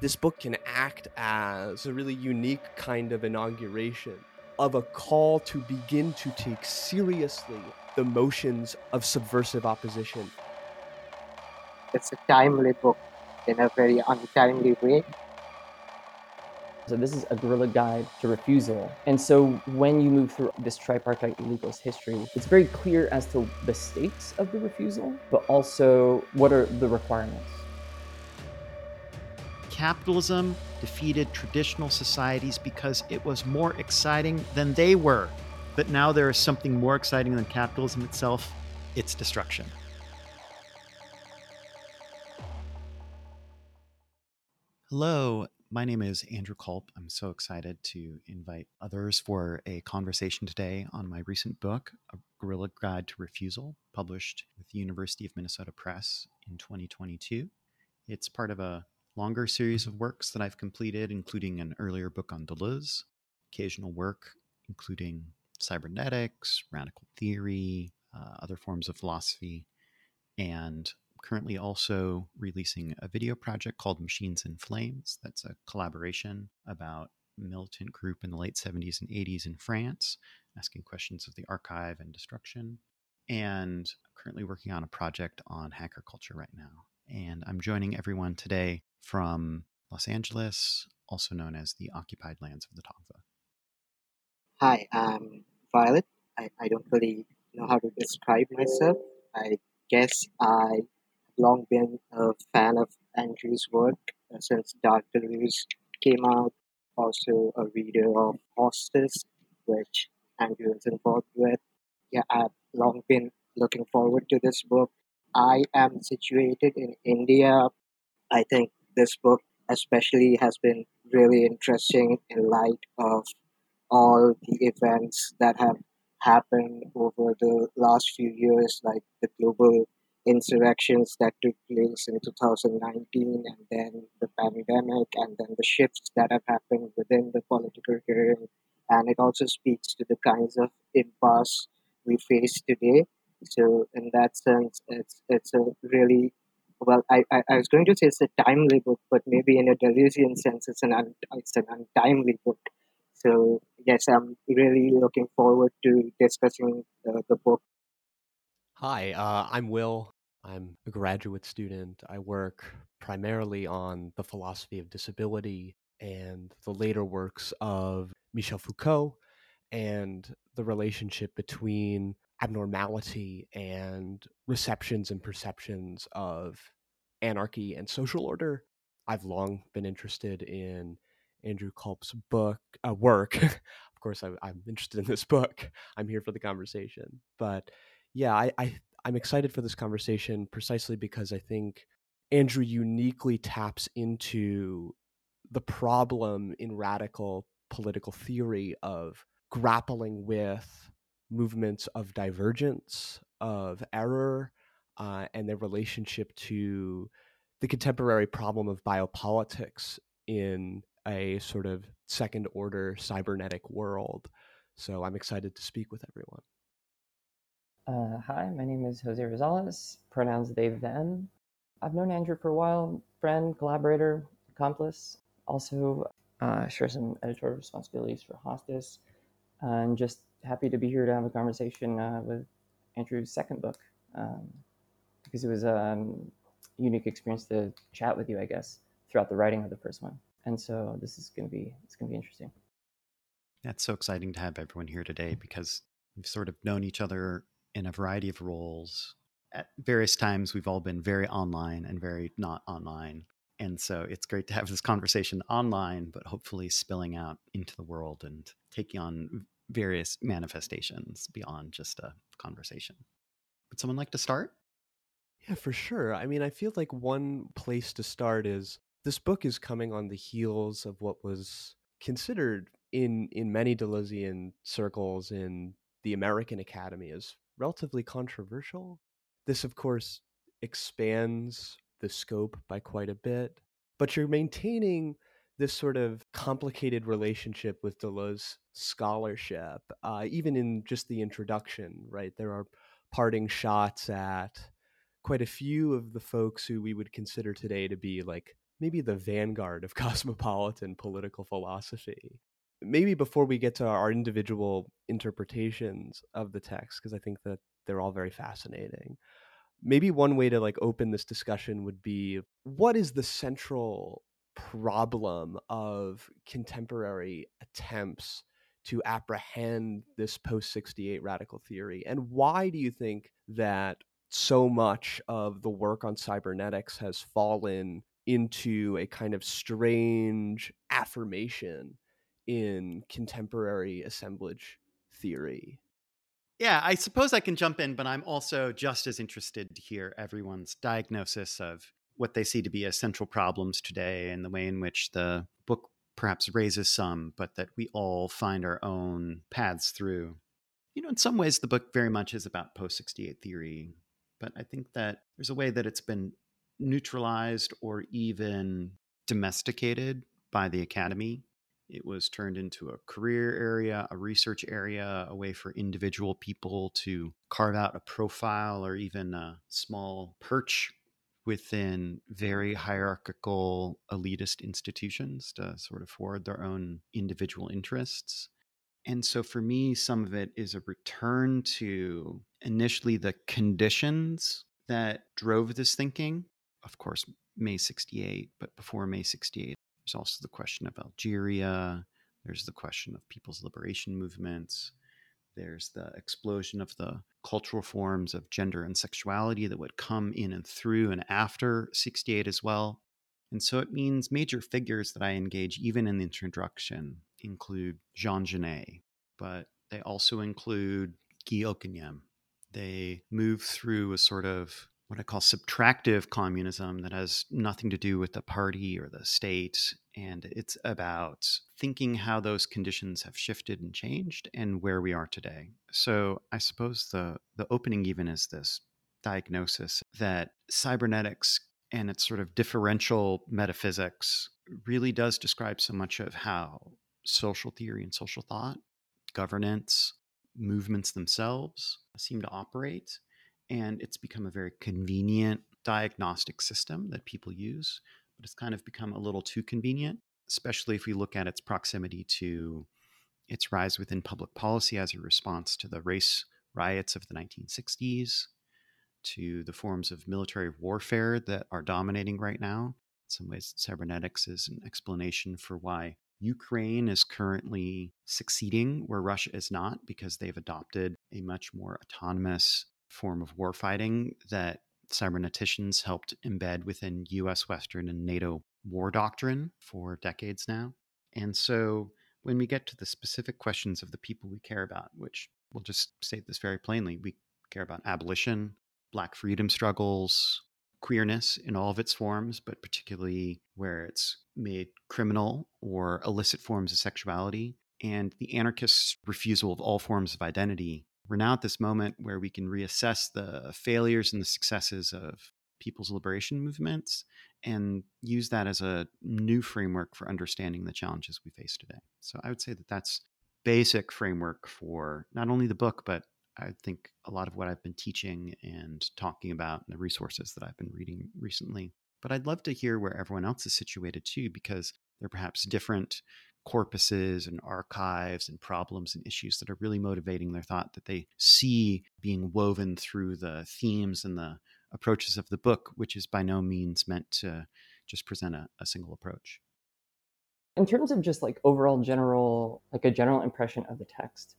this book can act as a really unique kind of inauguration of a call to begin to take seriously the motions of subversive opposition. It's a timely book in a very untimely way. So this is a guerrilla guide to refusal. And so when you move through this tripartite legalist history, it's very clear as to the stakes of the refusal, but also what are the requirements. Capitalism defeated traditional societies because it was more exciting than they were. But now there is something more exciting than capitalism itself its destruction. Hello, my name is Andrew Culp. I'm so excited to invite others for a conversation today on my recent book, A Guerrilla Guide to Refusal, published with the University of Minnesota Press in 2022. It's part of a longer series of works that I've completed, including an earlier book on Deleuze, occasional work including cybernetics, radical theory, uh, other forms of philosophy, and currently also releasing a video project called Machines in Flames. That's a collaboration about militant group in the late 70s and 80s in France, asking questions of the archive and destruction. And I'm currently working on a project on hacker culture right now. And I'm joining everyone today from Los Angeles, also known as the occupied lands of the Tongva. Hi, I'm Violet. I, I don't really know how to describe myself. I guess I long been a fan of Andrew's work uh, since Dark Deleuze came out. Also a reader of Hostis, which Andrew is involved with. Yeah, I've long been looking forward to this book. I am situated in India. I think this book especially has been really interesting in light of all the events that have happened over the last few years, like the global insurrections that took place in 2019 and then the pandemic and then the shifts that have happened within the political hearing and it also speaks to the kinds of impasse we face today so in that sense it's it's a really well I, I, I was going to say it's a timely book but maybe in a deleuzian sense it's an un, it's an untimely book so yes i'm really looking forward to discussing uh, the book Hi, uh, I'm Will. I'm a graduate student. I work primarily on the philosophy of disability and the later works of Michel Foucault and the relationship between abnormality and receptions and perceptions of anarchy and social order. I've long been interested in Andrew Culp's book uh, work. of course, I, I'm interested in this book. I'm here for the conversation, but yeah, I, I I'm excited for this conversation precisely because I think Andrew uniquely taps into the problem in radical political theory of grappling with movements of divergence, of error, uh, and their relationship to the contemporary problem of biopolitics in a sort of second order cybernetic world. So I'm excited to speak with everyone. Uh, hi, my name is Jose Rosales, pronouns they, them. I've known Andrew for a while, friend, collaborator, accomplice. Also, uh, share some editorial responsibilities for Hostis. and just happy to be here to have a conversation uh, with Andrew's second book um, because it was a um, unique experience to chat with you, I guess, throughout the writing of the first one. And so this is going to be it's going to be interesting. That's so exciting to have everyone here today because we've sort of known each other in a variety of roles. At various times, we've all been very online and very not online. And so it's great to have this conversation online, but hopefully spilling out into the world and taking on various manifestations beyond just a conversation. Would someone like to start? Yeah, for sure. I mean, I feel like one place to start is this book is coming on the heels of what was considered in in many Deleuzian circles in the American Academy as relatively controversial. This, of course, expands the scope by quite a bit, but you're maintaining this sort of complicated relationship with Deleuze scholarship, uh, even in just the introduction, right? There are parting shots at quite a few of the folks who we would consider today to be like maybe the vanguard of cosmopolitan political philosophy. Maybe before we get to our individual interpretations of the text, because I think that they're all very fascinating. Maybe one way to like open this discussion would be what is the central problem of contemporary attempts to apprehend this post 68 radical theory? And why do you think that so much of the work on cybernetics has fallen into a kind of strange affirmation in contemporary assemblage theory? Yeah, I suppose I can jump in, but I'm also just as interested to hear everyone's diagnosis of what they see to be as central problems today and the way in which the book perhaps raises some, but that we all find our own paths through. You know, in some ways, the book very much is about post 68 theory, but I think that there's a way that it's been neutralized or even domesticated by the academy. It was turned into a career area, a research area, a way for individual people to carve out a profile or even a small perch within very hierarchical elitist institutions to sort of forward their own individual interests. And so for me, some of it is a return to initially the conditions that drove this thinking. Of course, May 68, but before May 68, there's also the question of Algeria, there's the question of people's liberation movements, there's the explosion of the cultural forms of gender and sexuality that would come in and through and after 68 as well. And so it means major figures that I engage even in the introduction include Jean Genet, but they also include Guy Hocquenghem. They move through a sort of what I call subtractive communism that has nothing to do with the party or the state. And it's about thinking how those conditions have shifted and changed and where we are today. So I suppose the, the opening even is this diagnosis that cybernetics and its sort of differential metaphysics really does describe so much of how social theory and social thought, governance, movements themselves seem to operate and it's become a very convenient diagnostic system that people use, but it's kind of become a little too convenient, especially if we look at its proximity to its rise within public policy as a response to the race riots of the 1960s, to the forms of military warfare that are dominating right now. In some ways, cybernetics is an explanation for why Ukraine is currently succeeding where Russia is not because they've adopted a much more autonomous form of warfighting that cyberneticians helped embed within US, Western, and NATO war doctrine for decades now. And so when we get to the specific questions of the people we care about, which we'll just state this very plainly, we care about abolition, black freedom struggles, queerness in all of its forms, but particularly where it's made criminal or illicit forms of sexuality, and the anarchist refusal of all forms of identity we're now at this moment where we can reassess the failures and the successes of people's liberation movements and use that as a new framework for understanding the challenges we face today. So I would say that that's basic framework for not only the book but I think a lot of what I've been teaching and talking about and the resources that I've been reading recently. But I'd love to hear where everyone else is situated too because they're perhaps different corpuses and archives and problems and issues that are really motivating their thought that they see being woven through the themes and the approaches of the book, which is by no means meant to just present a, a single approach. In terms of just like overall general, like a general impression of the text,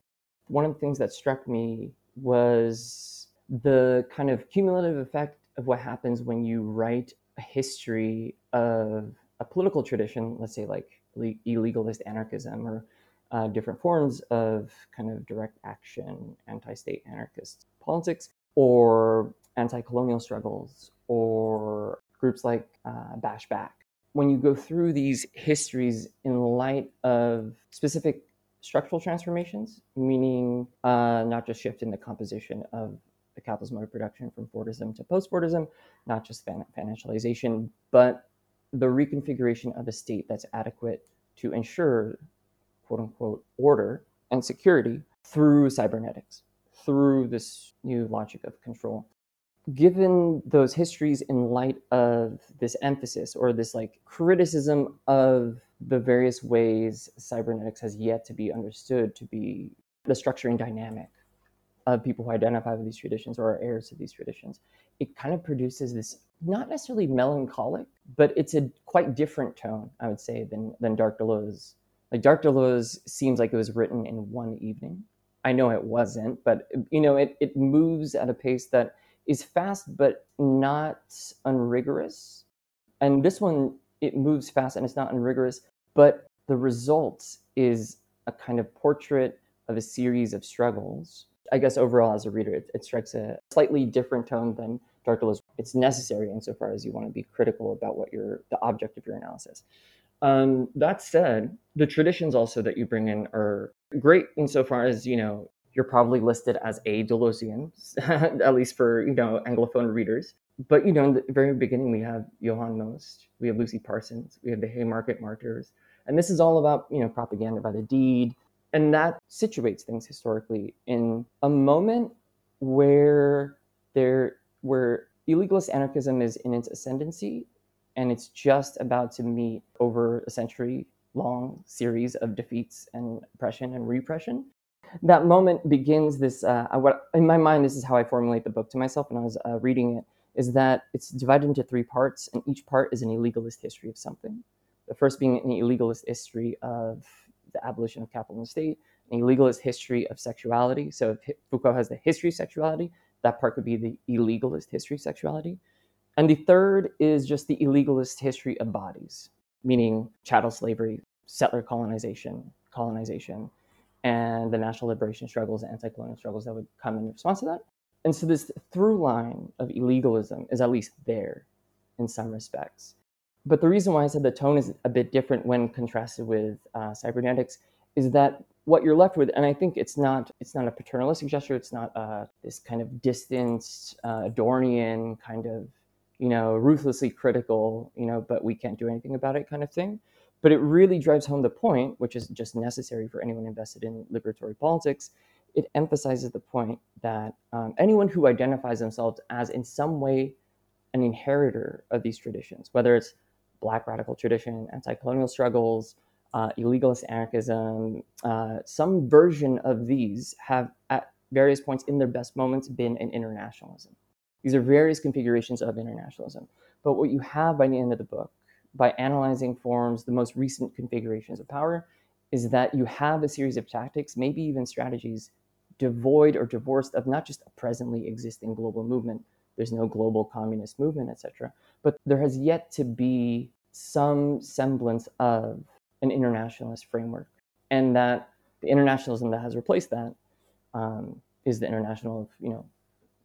one of the things that struck me was the kind of cumulative effect of what happens when you write a history of a political tradition, let's say like illegalist anarchism or uh, different forms of kind of direct action, anti state anarchist politics, or anti colonial struggles, or groups like uh, Bash Back. When you go through these histories in light of specific structural transformations, meaning uh, not just shift in the composition of the capitalist mode of production from Fordism to post Fordism, not just financialization, but the reconfiguration of a state that's adequate to ensure quote unquote order and security through cybernetics, through this new logic of control. given those histories in light of this emphasis or this like criticism of the various ways cybernetics has yet to be understood to be the structuring dynamic of people who identify with these traditions or are heirs to these traditions, it kind of produces this not necessarily melancholic, but it's a quite different tone, I would say, than than Dark Deleuze. Like Dark Deleuze seems like it was written in one evening. I know it wasn't, but you know, it, it moves at a pace that is fast but not unrigorous. And this one, it moves fast and it's not unrigorous, but the result is a kind of portrait of a series of struggles I guess overall as a reader, it, it strikes a slightly different tone than Dark Deleuze. It's necessary insofar as you want to be critical about what your the object of your analysis. Um, that said, the traditions also that you bring in are great insofar as you know you're probably listed as a Deleuzian, at least for you know Anglophone readers. But you know, in the very beginning, we have Johann Most, we have Lucy Parsons, we have the Haymarket Martyrs, and this is all about you know propaganda by the deed, and that situates things historically in a moment where there where illegalist anarchism is in its ascendancy and it's just about to meet over a century long series of defeats and oppression and repression that moment begins this uh, what in my mind this is how i formulate the book to myself when i was uh, reading it is that it's divided into three parts and each part is an illegalist history of something the first being an illegalist history of the abolition of capital and state, an illegalist history of sexuality. So Foucault has the history of sexuality, that part could be the illegalist history of sexuality. And the third is just the illegalist history of bodies, meaning chattel slavery, settler colonization, colonization, and the national liberation struggles, and anti-colonial struggles that would come in response to that. And so this through line of illegalism is at least there in some respects. But the reason why I said the tone is a bit different when contrasted with uh, cybernetics is that what you're left with, and I think it's not it's not a paternalistic gesture. It's not uh, this kind of distanced uh, kind of you know ruthlessly critical, you know, but we can't do anything about it kind of thing. But it really drives home the point, which is just necessary for anyone invested in liberatory politics. It emphasizes the point that um, anyone who identifies themselves as in some way an inheritor of these traditions, whether it's Black radical tradition, anti colonial struggles, uh, illegalist anarchism, uh, some version of these have at various points in their best moments been an internationalism. These are various configurations of internationalism. But what you have by the end of the book, by analyzing forms, the most recent configurations of power, is that you have a series of tactics, maybe even strategies, devoid or divorced of not just a presently existing global movement, there's no global communist movement, etc. But there has yet to be some semblance of an internationalist framework, and that the internationalism that has replaced that um, is the international of you know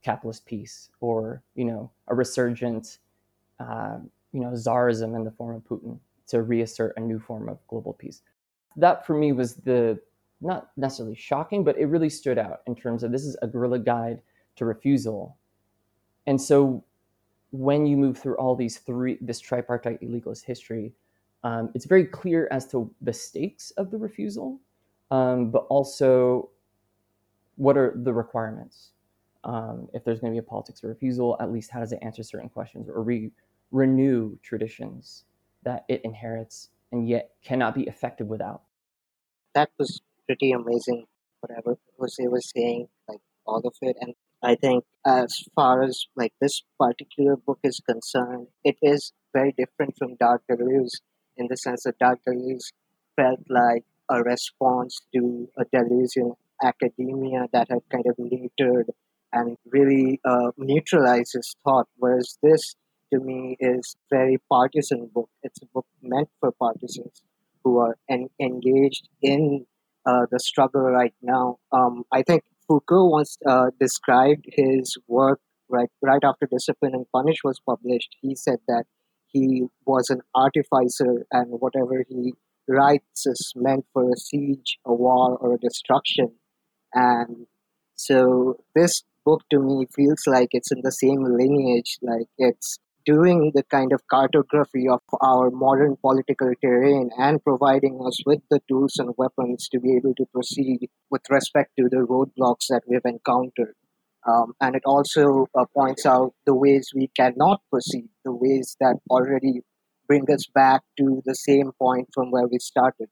capitalist peace or you know a resurgent uh, you know czarism in the form of Putin to reassert a new form of global peace. That for me was the not necessarily shocking, but it really stood out in terms of this is a guerrilla guide to refusal and so when you move through all these three, this tripartite illegalist history, um, it's very clear as to the stakes of the refusal, um, but also what are the requirements. Um, if there's going to be a politics of refusal, at least how does it answer certain questions or re- renew traditions that it inherits and yet cannot be effective without? That was pretty amazing, whatever Jose was saying, like all of it. And I think as far as like this particular book is concerned, it is very different from Dark Deleuze in the sense that Deleuze felt like a response to a Deleuzian academia that had kind of littered and really uh, neutralized his thought, whereas this to me is very partisan book. It's a book meant for partisans who are en- engaged in uh, the struggle right now. Um, I think Foucault once uh, described his work right right after Discipline and Punish was published. He said that he was an artificer, and whatever he writes is meant for a siege, a war, or a destruction. And so this book to me feels like it's in the same lineage, like it's doing the kind of cartography of our modern political terrain and providing us with the tools and weapons to be able to proceed with respect to the roadblocks that we've encountered. Um, and it also uh, points out the ways we cannot proceed, the ways that already bring us back to the same point from where we started.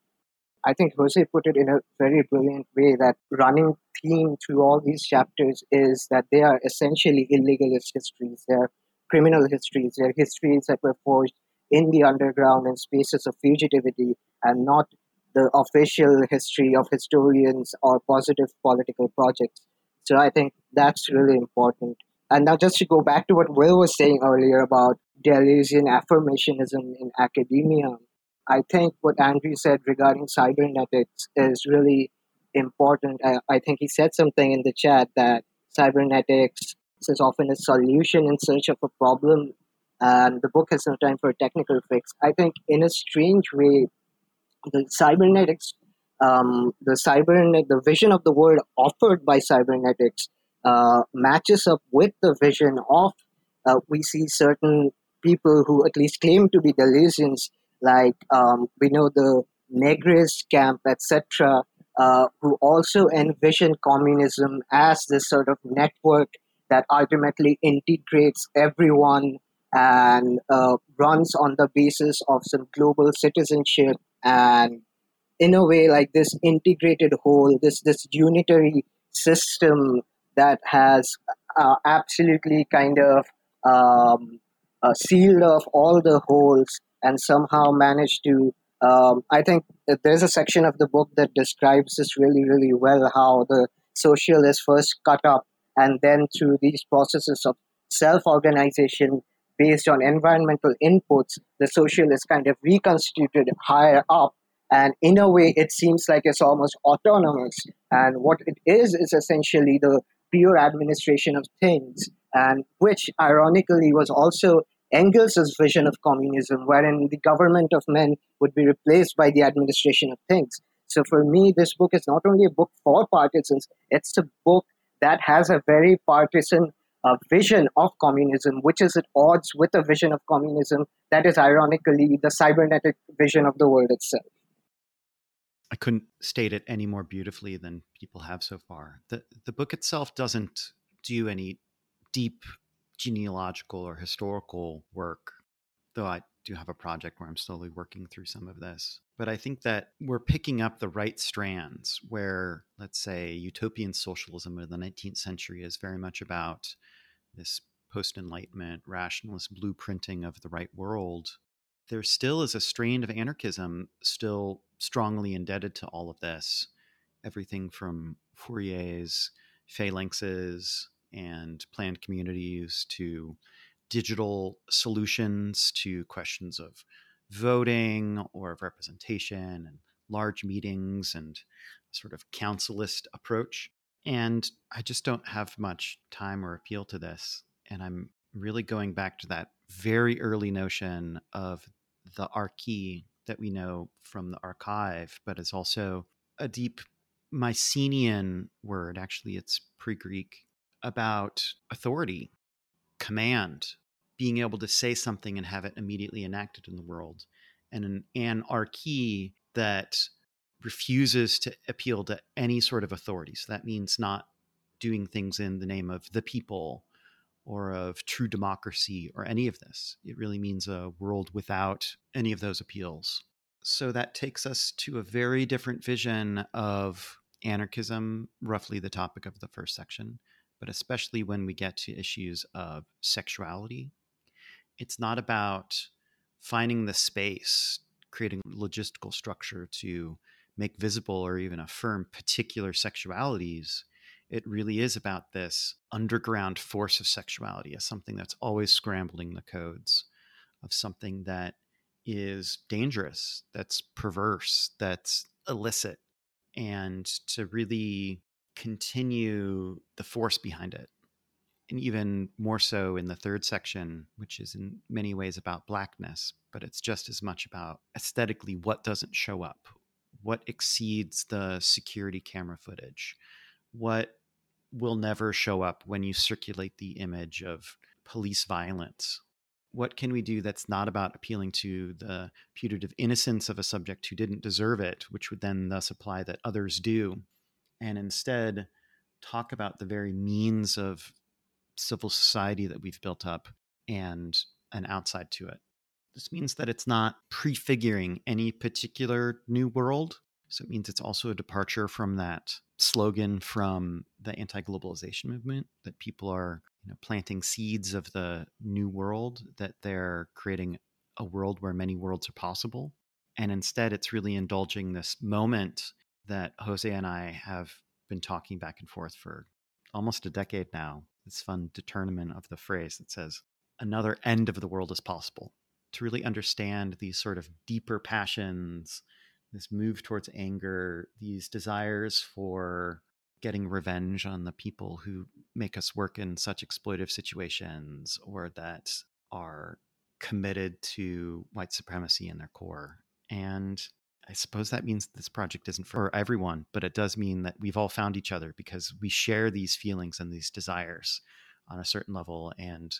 I think Jose put it in a very brilliant way that running theme through all these chapters is that they are essentially illegalist histories. They're criminal histories. They're histories that were forged in the underground in spaces of fugitivity and not the official history of historians or positive political projects. So I think that's really important. And now, just to go back to what Will was saying earlier about Deleuzian affirmationism in academia, I think what Andrew said regarding cybernetics is really important. I, I think he said something in the chat that cybernetics is often a solution in search of a problem, and the book has no time for a technical fix. I think, in a strange way, the cybernetics, um, the cybernet, the vision of the world offered by cybernetics uh, matches up with the vision of uh, we see certain people who at least claim to be Deleuzians, like um, we know the Negri's camp, etc., uh, who also envision communism as this sort of network that ultimately integrates everyone and uh, runs on the basis of some global citizenship and in a way like this integrated whole this this unitary system that has uh, absolutely kind of um, uh, sealed off all the holes and somehow managed to um, i think there's a section of the book that describes this really really well how the social is first cut up and then through these processes of self-organization based on environmental inputs the social is kind of reconstituted higher up and in a way it seems like it's almost autonomous and what it is is essentially the pure administration of things and which ironically was also Engels' vision of communism, wherein the government of men would be replaced by the administration of things. So for me, this book is not only a book for partisans, it's a book that has a very partisan uh, vision of communism, which is at odds with a vision of communism that is ironically the cybernetic vision of the world itself. I couldn't state it any more beautifully than people have so far. The the book itself doesn't do any deep genealogical or historical work, though I do have a project where I'm slowly working through some of this. But I think that we're picking up the right strands where, let's say, utopian socialism of the 19th century is very much about this post enlightenment rationalist blueprinting of the right world. There still is a strain of anarchism still strongly indebted to all of this. Everything from Fourier's phalanxes and planned communities to digital solutions to questions of voting or of representation and large meetings and sort of councilist approach. And I just don't have much time or appeal to this. And I'm really going back to that very early notion of the archy that we know from the archive, but is also a deep Mycenaean word. Actually, it's pre Greek about authority, command, being able to say something and have it immediately enacted in the world, and an anarchy that refuses to appeal to any sort of authority. So that means not doing things in the name of the people or of true democracy or any of this. It really means a world without any of those appeals. So that takes us to a very different vision of anarchism, roughly the topic of the first section, but especially when we get to issues of sexuality. It's not about finding the space, creating logistical structure to make visible or even affirm particular sexualities. It really is about this underground force of sexuality as something that's always scrambling the codes, of something that is dangerous, that's perverse, that's illicit, and to really continue the force behind it. And even more so in the third section, which is in many ways about blackness, but it's just as much about aesthetically what doesn't show up, what exceeds the security camera footage, what will never show up when you circulate the image of police violence. What can we do that's not about appealing to the putative innocence of a subject who didn't deserve it, which would then thus apply that others do? and instead talk about the very means of civil society that we've built up and an outside to it. This means that it's not prefiguring any particular new world. So it means it's also a departure from that slogan from the anti-globalization movement that people are you know, planting seeds of the new world, that they're creating a world where many worlds are possible. And instead, it's really indulging this moment that Jose and I have been talking back and forth for almost a decade now. This fun determinant of the phrase that says, another end of the world is possible. To really understand these sort of deeper passions, this move towards anger, these desires for getting revenge on the people who make us work in such exploitive situations or that are committed to white supremacy in their core. And I suppose that means this project isn't for everyone, but it does mean that we've all found each other because we share these feelings and these desires on a certain level. And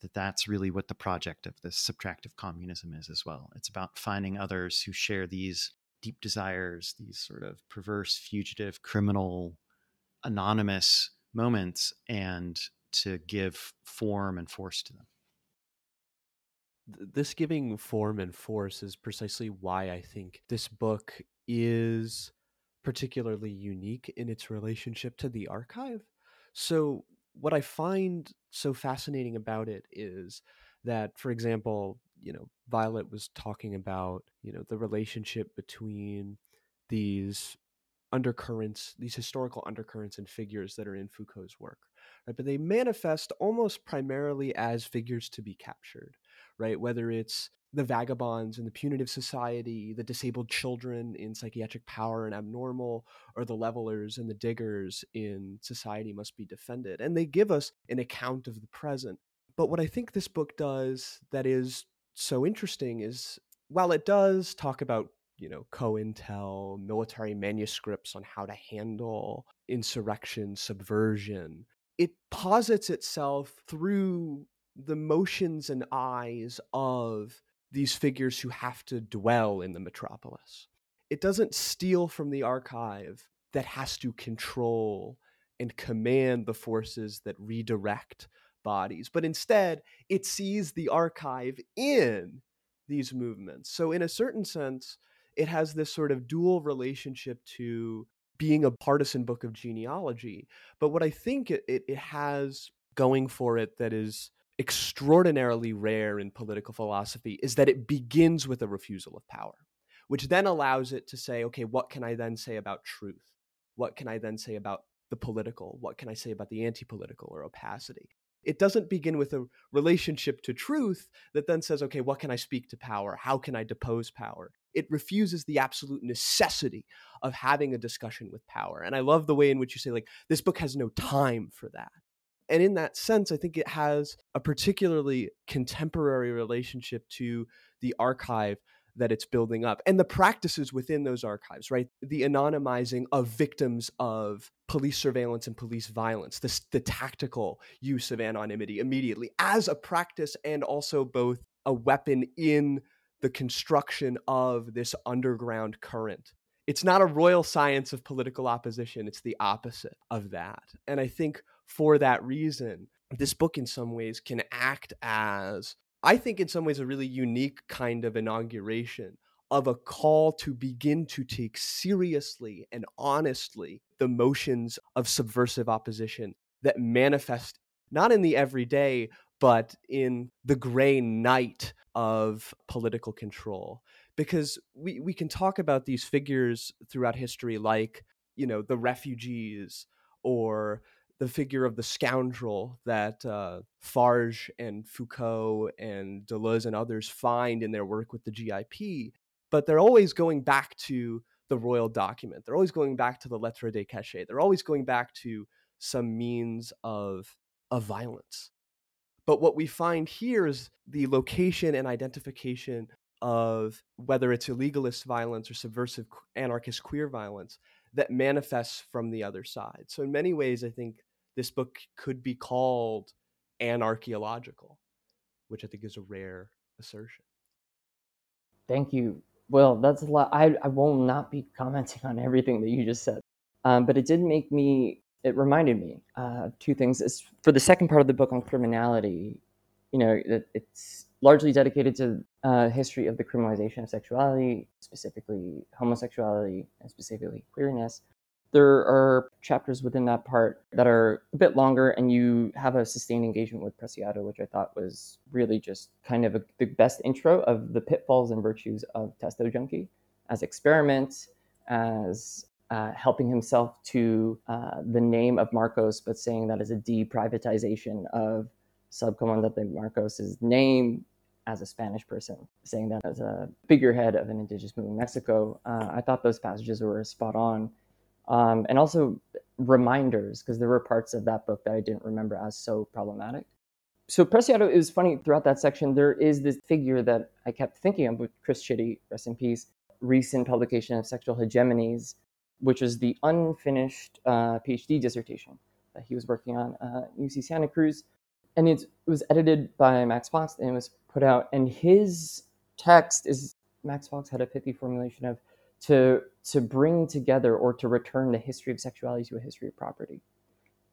that that's really what the project of this subtractive communism is as well. It's about finding others who share these deep desires, these sort of perverse, fugitive, criminal, anonymous moments, and to give form and force to them. This giving form and force is precisely why I think this book is particularly unique in its relationship to the archive. So, what I find so fascinating about it is that, for example, you know, Violet was talking about, you know, the relationship between these undercurrents, these historical undercurrents and figures that are in Foucault's work, right? But they manifest almost primarily as figures to be captured, right? Whether it's the vagabonds in the punitive society, the disabled children in psychiatric power and abnormal, or the levelers and the diggers in society must be defended. And they give us an account of the present. But what I think this book does that is so interesting is while it does talk about you know COINTEL, military manuscripts on how to handle insurrection, subversion, it posits itself through the motions and eyes of these figures who have to dwell in the metropolis. It doesn't steal from the archive that has to control and command the forces that redirect bodies, but instead it sees the archive in these movements. So, in a certain sense, it has this sort of dual relationship to being a partisan book of genealogy. But what I think it, it, it has going for it that is extraordinarily rare in political philosophy is that it begins with a refusal of power, which then allows it to say, okay, what can I then say about truth? What can I then say about the political? What can I say about the anti political or opacity? It doesn't begin with a relationship to truth that then says, okay, what can I speak to power? How can I depose power? It refuses the absolute necessity of having a discussion with power. And I love the way in which you say, like, this book has no time for that. And in that sense, I think it has a particularly contemporary relationship to the archive that it's building up and the practices within those archives, right? The anonymizing of victims of police surveillance and police violence, the, the tactical use of anonymity immediately as a practice and also both a weapon in the construction of this underground current. It's not a royal science of political opposition, it's the opposite of that. And I think for that reason, this book in some ways can act as I think in some ways a really unique kind of inauguration of a call to begin to take seriously and honestly the motions of subversive opposition that manifest not in the everyday, but in the gray night of political control. Because we, we can talk about these figures throughout history, like, you know, the refugees or the figure of the scoundrel that uh, Farge and Foucault and Deleuze and others find in their work with the GIP, but they're always going back to the royal document. They're always going back to the lettre de cachet. They're always going back to some means of of violence. But what we find here is the location and identification of whether it's illegalist violence or subversive anarchist queer violence that manifests from the other side. So in many ways, I think this book could be called anarchaeological, which I think is a rare assertion. Thank you. Well, that's a lot. I, I will not be commenting on everything that you just said, um, but it did make me it reminded me uh, two things. Is for the second part of the book on criminality, you know, it, it's largely dedicated to uh, history of the criminalization of sexuality, specifically homosexuality and specifically queerness. There are chapters within that part that are a bit longer, and you have a sustained engagement with Preciado, which I thought was really just kind of a, the best intro of the pitfalls and virtues of Testo Junkie as experiment, as uh, helping himself to uh, the name of Marcos, but saying that as a deprivatization of Subcomandante Marcos's name as a Spanish person, saying that as a figurehead of an indigenous movement in Mexico. Uh, I thought those passages were spot on um, and also reminders because there were parts of that book that I didn't remember as so problematic. So Preciado is funny throughout that section. There is this figure that I kept thinking of with Chris Chitty, rest in peace, recent publication of Sexual Hegemonies, which is the unfinished uh, PhD dissertation that he was working on uh, UC Santa Cruz, and it was edited by Max Fox and it was put out. And his text is Max Fox had a pithy formulation of to to bring together or to return the history of sexuality to a history of property.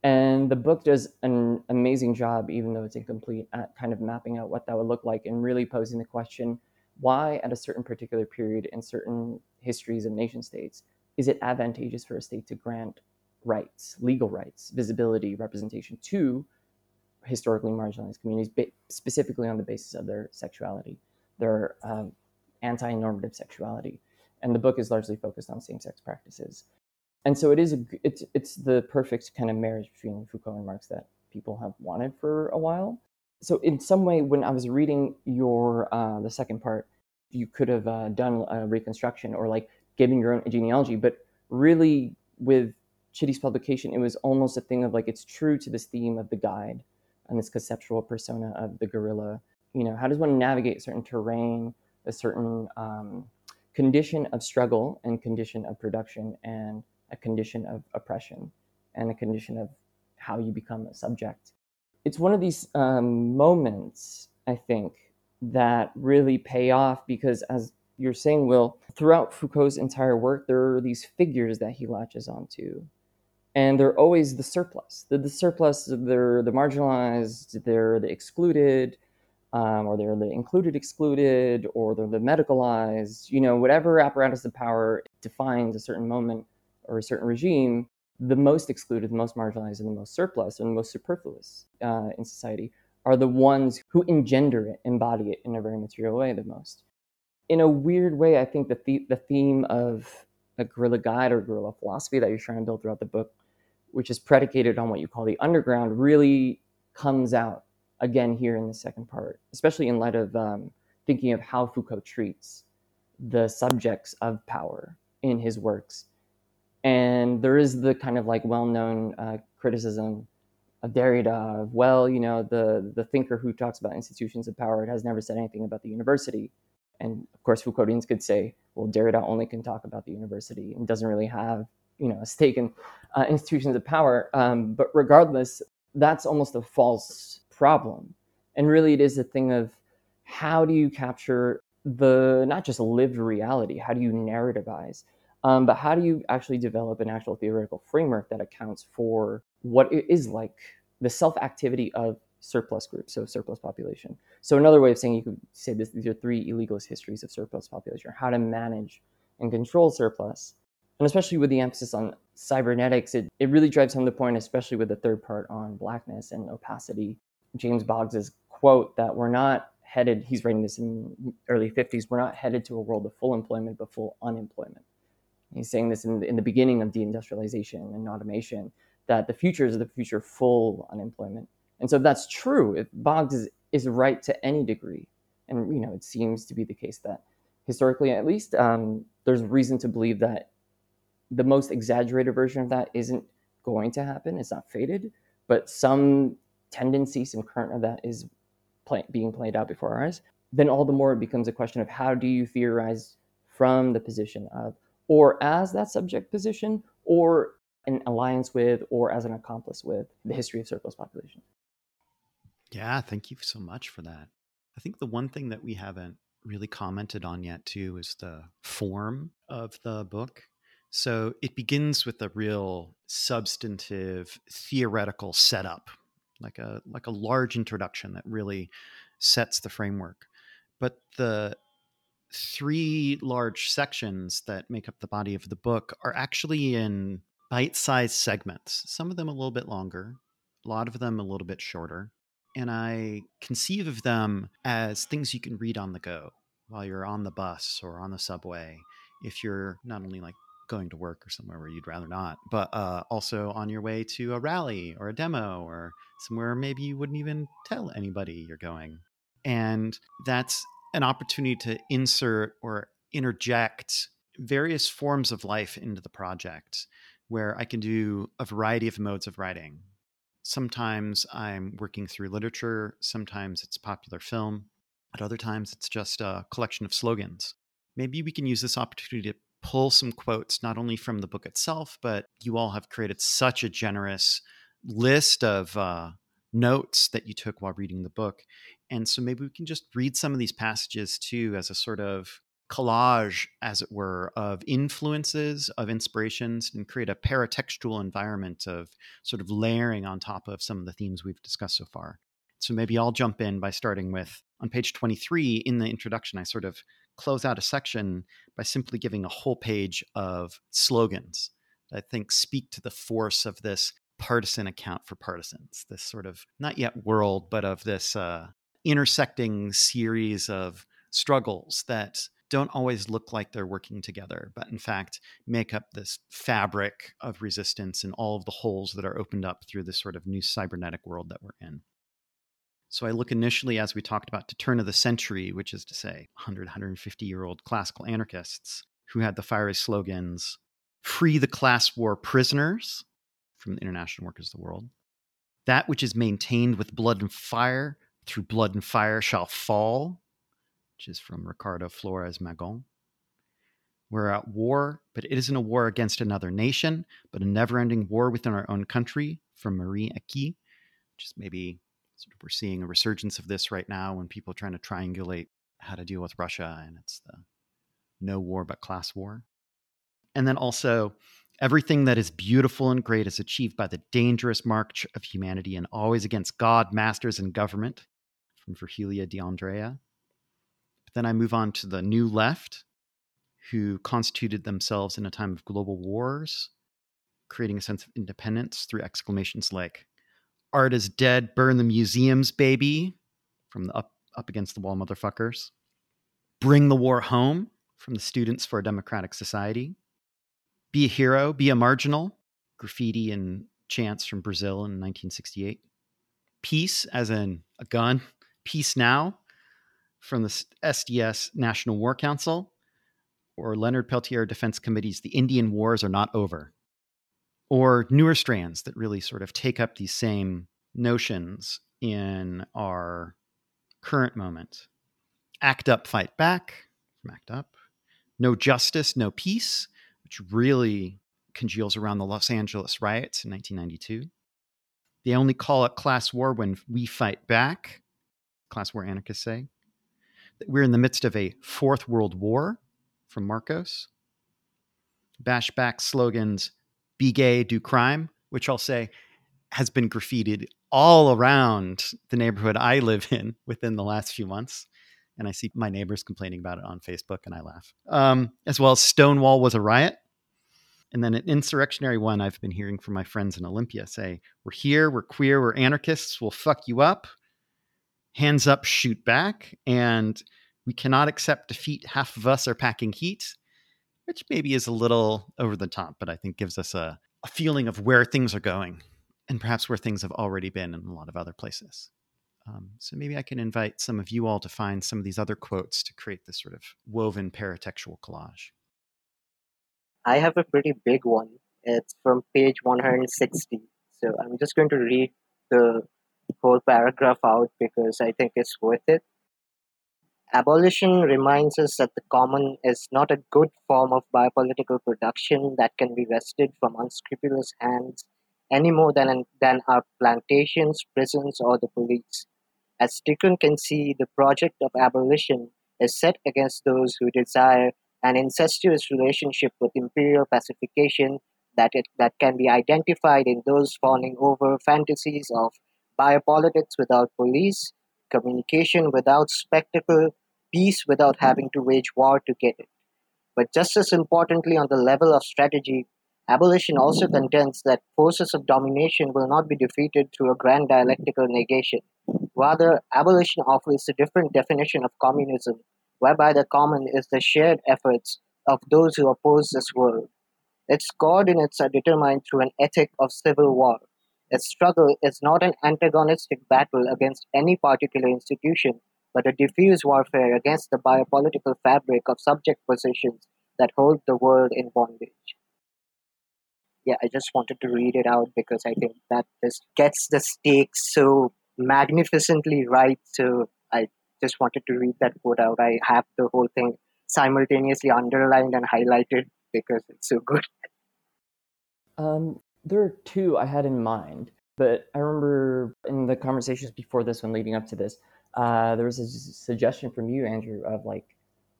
And the book does an amazing job, even though it's incomplete, at kind of mapping out what that would look like and really posing the question why, at a certain particular period in certain histories of nation states, is it advantageous for a state to grant rights, legal rights, visibility, representation to historically marginalized communities, specifically on the basis of their sexuality, their um, anti normative sexuality? And the book is largely focused on same-sex practices. And so it is a, it's it's the perfect kind of marriage between Foucault and Marx that people have wanted for a while. So in some way, when I was reading your uh, the second part, you could have uh, done a reconstruction or like given your own genealogy, but really with Chitty's publication, it was almost a thing of like it's true to this theme of the guide and this conceptual persona of the guerrilla. You know, how does one navigate certain terrain, a certain um, condition of struggle and condition of production and a condition of oppression and a condition of how you become a subject. It's one of these um, moments, I think, that really pay off because, as you're saying, Will, throughout Foucault's entire work, there are these figures that he latches onto. And they're always the surplus. The, the surplus, they're the marginalized, they're the excluded, um, or they're the included excluded, or they're the medicalized, you know, whatever apparatus of power defines a certain moment or a certain regime, the most excluded, the most marginalized, and the most surplus and the most superfluous uh, in society are the ones who engender it, embody it in a very material way the most. In a weird way, I think the, the, the theme of a guerrilla guide or guerrilla philosophy that you're trying to build throughout the book, which is predicated on what you call the underground, really comes out again here in the second part, especially in light of um, thinking of how Foucault treats the subjects of power in his works. And there is the kind of like well-known uh, criticism of Derrida of, well, you know, the, the thinker who talks about institutions of power has never said anything about the university. And of course, Foucauldians could say, well, Derrida only can talk about the university and doesn't really have, you know, a stake in uh, institutions of power. Um, but regardless, that's almost a false problem. And really, it is a thing of how do you capture the not just lived reality, how do you narrativize, um, but how do you actually develop an actual theoretical framework that accounts for what it is like the self activity of surplus groups, so surplus population. So another way of saying you could say this, these are three illegalist histories of surplus population, or how to manage and control surplus. And especially with the emphasis on cybernetics, it, it really drives home the point, especially with the third part on blackness and opacity James Boggs's quote that we're not headed, he's writing this in early 50s, we're not headed to a world of full employment, but full unemployment. He's saying this in the, in the beginning of deindustrialization and automation, that the future is the future full unemployment. And so that's true, if Boggs is, is right to any degree, and you know, it seems to be the case that historically at least, um, there's reason to believe that the most exaggerated version of that isn't going to happen. It's not fated, but some tendency, some current of that is play, being played out before our eyes, then all the more it becomes a question of how do you theorize from the position of, or as that subject position, or an alliance with, or as an accomplice with the history of surplus population. Yeah, thank you so much for that. I think the one thing that we haven't really commented on yet too is the form of the book So it begins with a real substantive theoretical setup, like a like a large introduction that really sets the framework. But the three large sections that make up the body of the book are actually in bite-sized segments. Some of them a little bit longer, a lot of them a little bit shorter. And I conceive of them as things you can read on the go while you're on the bus or on the subway. If you're not only like going to work or somewhere where you'd rather not, but uh, also on your way to a rally or a demo or somewhere maybe you wouldn't even tell anybody you're going. And that's an opportunity to insert or interject various forms of life into the project where I can do a variety of modes of writing. Sometimes I'm working through literature, sometimes it's popular film, at other times it's just a collection of slogans. Maybe we can use this opportunity to pull some quotes, not only from the book itself, but you all have created such a generous list of uh, notes that you took while reading the book. And so maybe we can just read some of these passages too as a sort of collage, as it were, of influences, of inspirations, and create a paratextual environment of sort of layering on top of some of the themes we've discussed so far. So maybe I'll jump in by starting with on page 23 in the introduction, I sort of close out a section by simply giving a whole page of slogans that I think speak to the force of this partisan account for partisans, this sort of not yet world, but of this uh, intersecting series of struggles that don't always look like they're working together, but in fact make up this fabric of resistance and all of the holes that are opened up through this sort of new cybernetic world that we're in. So I look initially, as we talked about, to turn of the century, which is to say 100, 150 year old classical anarchists who had the fiery slogans free the class war prisoners from the International Workers of the World, that which is maintained with blood and fire through blood and fire shall fall, which is from Ricardo Flores Magón. We're at war, but it isn't a war against another nation, but a never ending war within our own country, from Marie Aki, which is maybe sort of we're seeing a resurgence of this right now when people are trying to triangulate how to deal with Russia, and it's the no war but class war. And then also, everything that is beautiful and great is achieved by the dangerous march of humanity and always against God, masters, and government, from Virgilia D'Andrea. But then I move on to the new left, who constituted themselves in a time of global wars, creating a sense of independence through exclamations like, Art is dead, burn the museums, baby, from the up, up against the wall motherfuckers. Bring the war home from the Students for a Democratic Society. Be a hero, be a marginal, graffiti and chants from Brazil in 1968. Peace, as in a gun, peace now from the SDS National War Council or Leonard Peltier Defense Committee's The Indian Wars Are Not Over or newer strands that really sort of take up these same notions in our current moment. Act up, fight back from Act Up. No justice, no peace, which really congeals around the Los Angeles riots in 1992. They only call it class war when we fight back, class war anarchists say. That we're in the midst of a fourth world war from Marcos. Bash back slogans be gay, do crime, which I'll say has been graffitied all around the neighborhood I live in within the last few months. And I see my neighbors complaining about it on Facebook and I laugh. Um, as well as Stonewall was a riot. And then an insurrectionary one I've been hearing from my friends in Olympia say, We're here, we're queer, we're anarchists, we'll fuck you up. Hands up, shoot back. And we cannot accept defeat. Half of us are packing heat which maybe is a little over the top, but I think gives us a, a feeling of where things are going and perhaps where things have already been in a lot of other places. Um, so maybe I can invite some of you all to find some of these other quotes to create this sort of woven paratextual collage. I have a pretty big one. It's from page 160. So I'm just going to read the whole paragraph out because I think it's worth it. Abolition reminds us that the common is not a good form of biopolitical production that can be wrested from unscrupulous hands any more than, than our plantations, prisons, or the police. As Tiqqun can see, the project of abolition is set against those who desire an incestuous relationship with imperial pacification that it, that can be identified in those fawning over fantasies of biopolitics without police, communication without spectacle, peace without having to wage war to get it. But just as importantly, on the level of strategy, abolition also contends that forces of domination will not be defeated through a grand dialectical negation. Rather, abolition offers a different definition of communism, whereby the common is the shared efforts of those who oppose this world. Its coordinates are determined through an ethic of civil war. Its struggle is not an antagonistic battle against any particular institution, but a diffuse warfare against the biopolitical fabric of subject positions that hold the world in bondage. Yeah, I just wanted to read it out because I think that this gets the stakes so magnificently right. So I just wanted to read that quote out. I have the whole thing simultaneously underlined and highlighted because it's so good. Um, there are two I had in mind, but I remember in the conversations before this one leading up to this, uh, there was a suggestion from you, Andrew, of like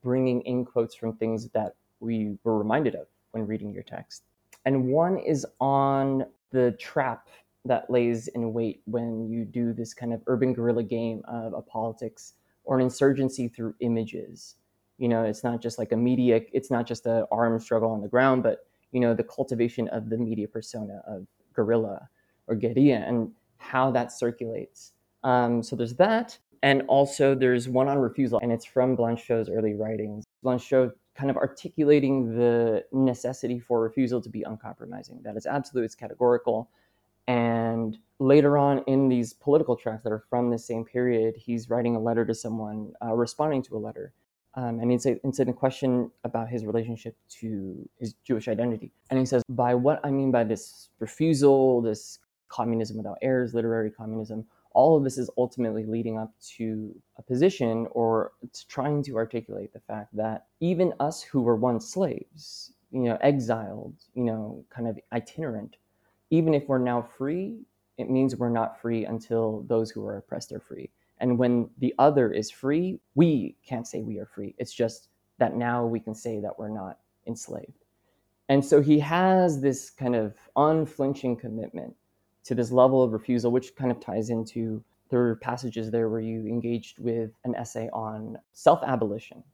bringing in quotes from things that we were reminded of when reading your text. And one is on the trap that lays in wait when you do this kind of urban guerrilla game of a politics or an insurgency through images. You know, it's not just like a media, it's not just the armed struggle on the ground, but you know, the cultivation of the media persona of guerrilla or guerrilla and how that circulates. Um, so there's that. And also there's one on refusal, and it's from Blanchot's early writings. Blanchot kind of articulating the necessity for refusal to be uncompromising. That is absolute, it's categorical. And later on in these political tracks that are from the same period, he's writing a letter to someone, uh, responding to a letter. Um, and it's a, it's a question about his relationship to his Jewish identity. And he says, by what I mean by this refusal, this communism without heirs, literary communism, all of this is ultimately leading up to a position or to trying to articulate the fact that even us who were once slaves, you know, exiled, you know, kind of itinerant, even if we're now free, it means we're not free until those who are oppressed are free. And when the other is free, we can't say we are free. It's just that now we can say that we're not enslaved. And so he has this kind of unflinching commitment to this level of refusal, which kind of ties into there are passages there where you engaged with an essay on self abolition,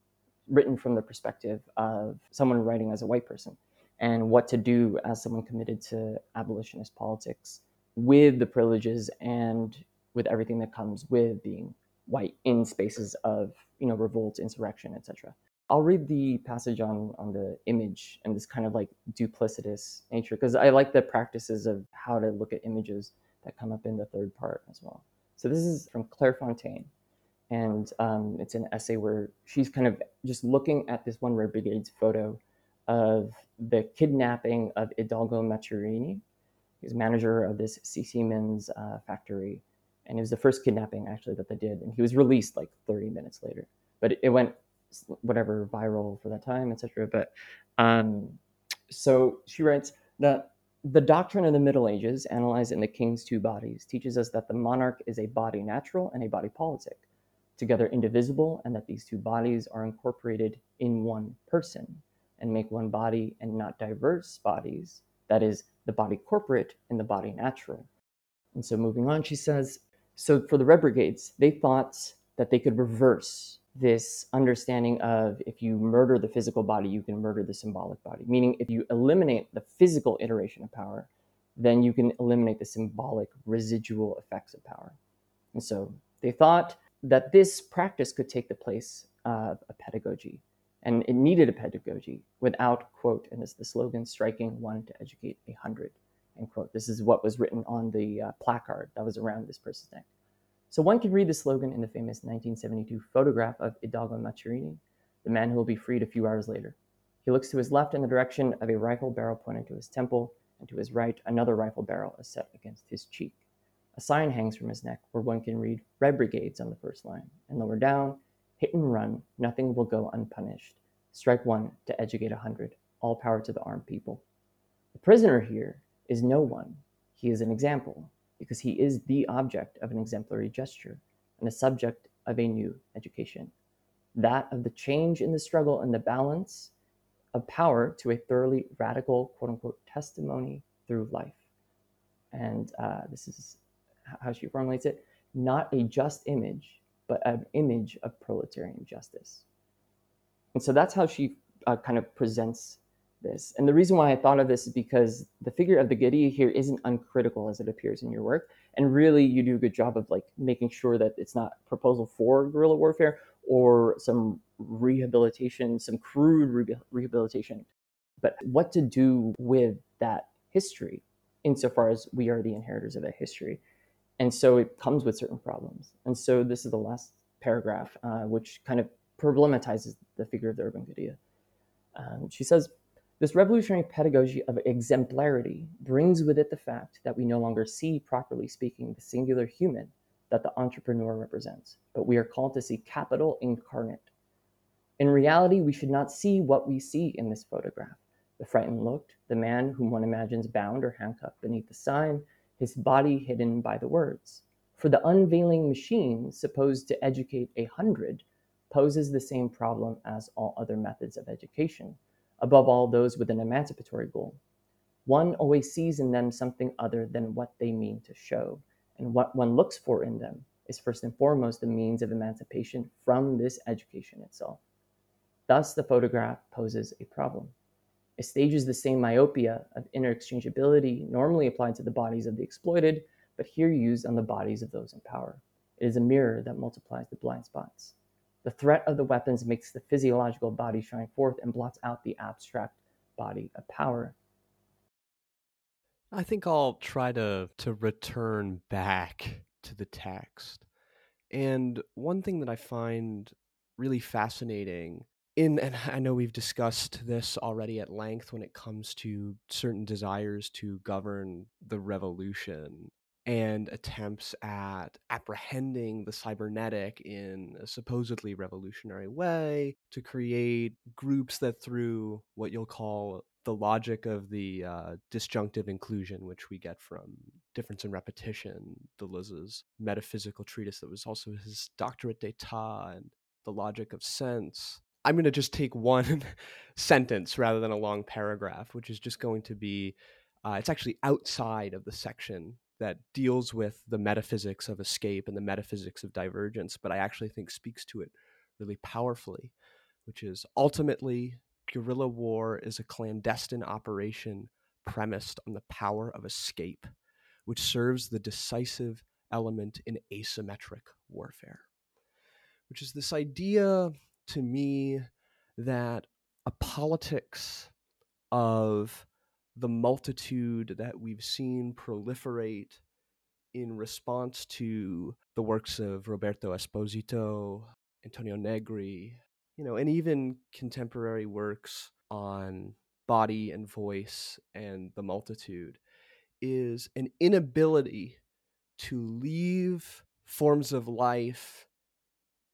written from the perspective of someone writing as a white person, and what to do as someone committed to abolitionist politics with the privileges and with everything that comes with being white in spaces of you know revolt, insurrection, etc. I'll read the passage on on the image and this kind of like duplicitous nature because I like the practices of how to look at images that come up in the third part as well. So this is from Claire Fontaine, and um, it's an essay where she's kind of just looking at this one Red Brigade's photo of the kidnapping of Idalgo Macchiarini. He's manager of this C. Siemens uh, factory, and it was the first kidnapping actually that they did, and he was released like 30 minutes later. But it went whatever viral for that time, etc. But um, so she writes that the doctrine of the Middle Ages, analyzed in the King's Two Bodies, teaches us that the monarch is a body natural and a body politic, together indivisible, and that these two bodies are incorporated in one person and make one body and not diverse bodies, that is, the body corporate and the body natural. And so moving on, she says, so for the Red Brigades, they thought that they could reverse this understanding of if you murder the physical body, you can murder the symbolic body. Meaning, if you eliminate the physical iteration of power, then you can eliminate the symbolic residual effects of power. And so they thought that this practice could take the place of a pedagogy. And it needed a pedagogy without, quote, and is the slogan, striking one to educate a hundred, end quote. This is what was written on the uh, placard that was around this person's neck. So one can read the slogan in the famous 1972 photograph of Idalgo Macchiarini, the man who will be freed a few hours later. He looks to his left in the direction of a rifle barrel pointed to his temple, and to his right, another rifle barrel is set against his cheek. A sign hangs from his neck where one can read Red Brigades on the first line, and lower down, hit and run, nothing will go unpunished. Strike one to educate a hundred, all power to the armed people. The prisoner here is no one, he is an example because he is the object of an exemplary gesture and a subject of a new education. That of the change in the struggle and the balance of power to a thoroughly radical, quote unquote, testimony through life. And uh, this is how she formulates it not a just image, but an image of proletarian justice. And so that's how she uh, kind of presents this. And the reason why I thought of this is because the figure of the Guerrilla here isn't uncritical as it appears in your work. And really, you do a good job of like making sure that it's not proposal for guerrilla warfare or some rehabilitation, some crude re- rehabilitation, but what to do with that history insofar as we are the inheritors of that history. And so it comes with certain problems. And so this is the last paragraph, uh, which kind of problematizes the figure of the urban guerrilla. Um, she says, this revolutionary pedagogy of exemplarity brings with it the fact that we no longer see, properly speaking, the singular human that the entrepreneur represents, but we are called to see capital incarnate. In reality, we should not see what we see in this photograph. The frightened look, the man whom one imagines bound or handcuffed beneath the sign, his body hidden by the words. For the unveiling machine, supposed to educate a hundred, poses the same problem as all other methods of education, above all those with an emancipatory goal. One always sees in them something other than what they mean to show, and what one looks for in them is first and foremost the means of emancipation from this education itself. Thus, the photograph poses a problem. It stages the same myopia of interchangeability normally applied to the bodies of the exploited, but here used on the bodies of those in power. It is a mirror that multiplies the blind spots. The threat of the weapons makes the physiological body shine forth and blots out the abstract body of power. I think I'll try to to return back to the text. And one thing that I find really fascinating in and I know we've discussed this already at length when it comes to certain desires to govern the revolution and attempts at apprehending the cybernetic in a supposedly revolutionary way to create groups that through what you'll call the logic of the uh, disjunctive inclusion, which we get from Difference and Repetition, Deleuze's metaphysical treatise that was also his doctorate d'etat, and the logic of sense. I'm going to just take one sentence rather than a long paragraph, which is just going to be uh, it's actually outside of the section that deals with the metaphysics of escape and the metaphysics of divergence, but I actually think speaks to it really powerfully, which is ultimately guerrilla war is a clandestine operation premised on the power of escape, which serves the decisive element in asymmetric warfare, which is this idea to me that a politics of the multitude that we've seen proliferate in response to the works of Roberto Esposito, Antonio Negri, you know, and even contemporary works on body and voice and the multitude is an inability to leave forms of life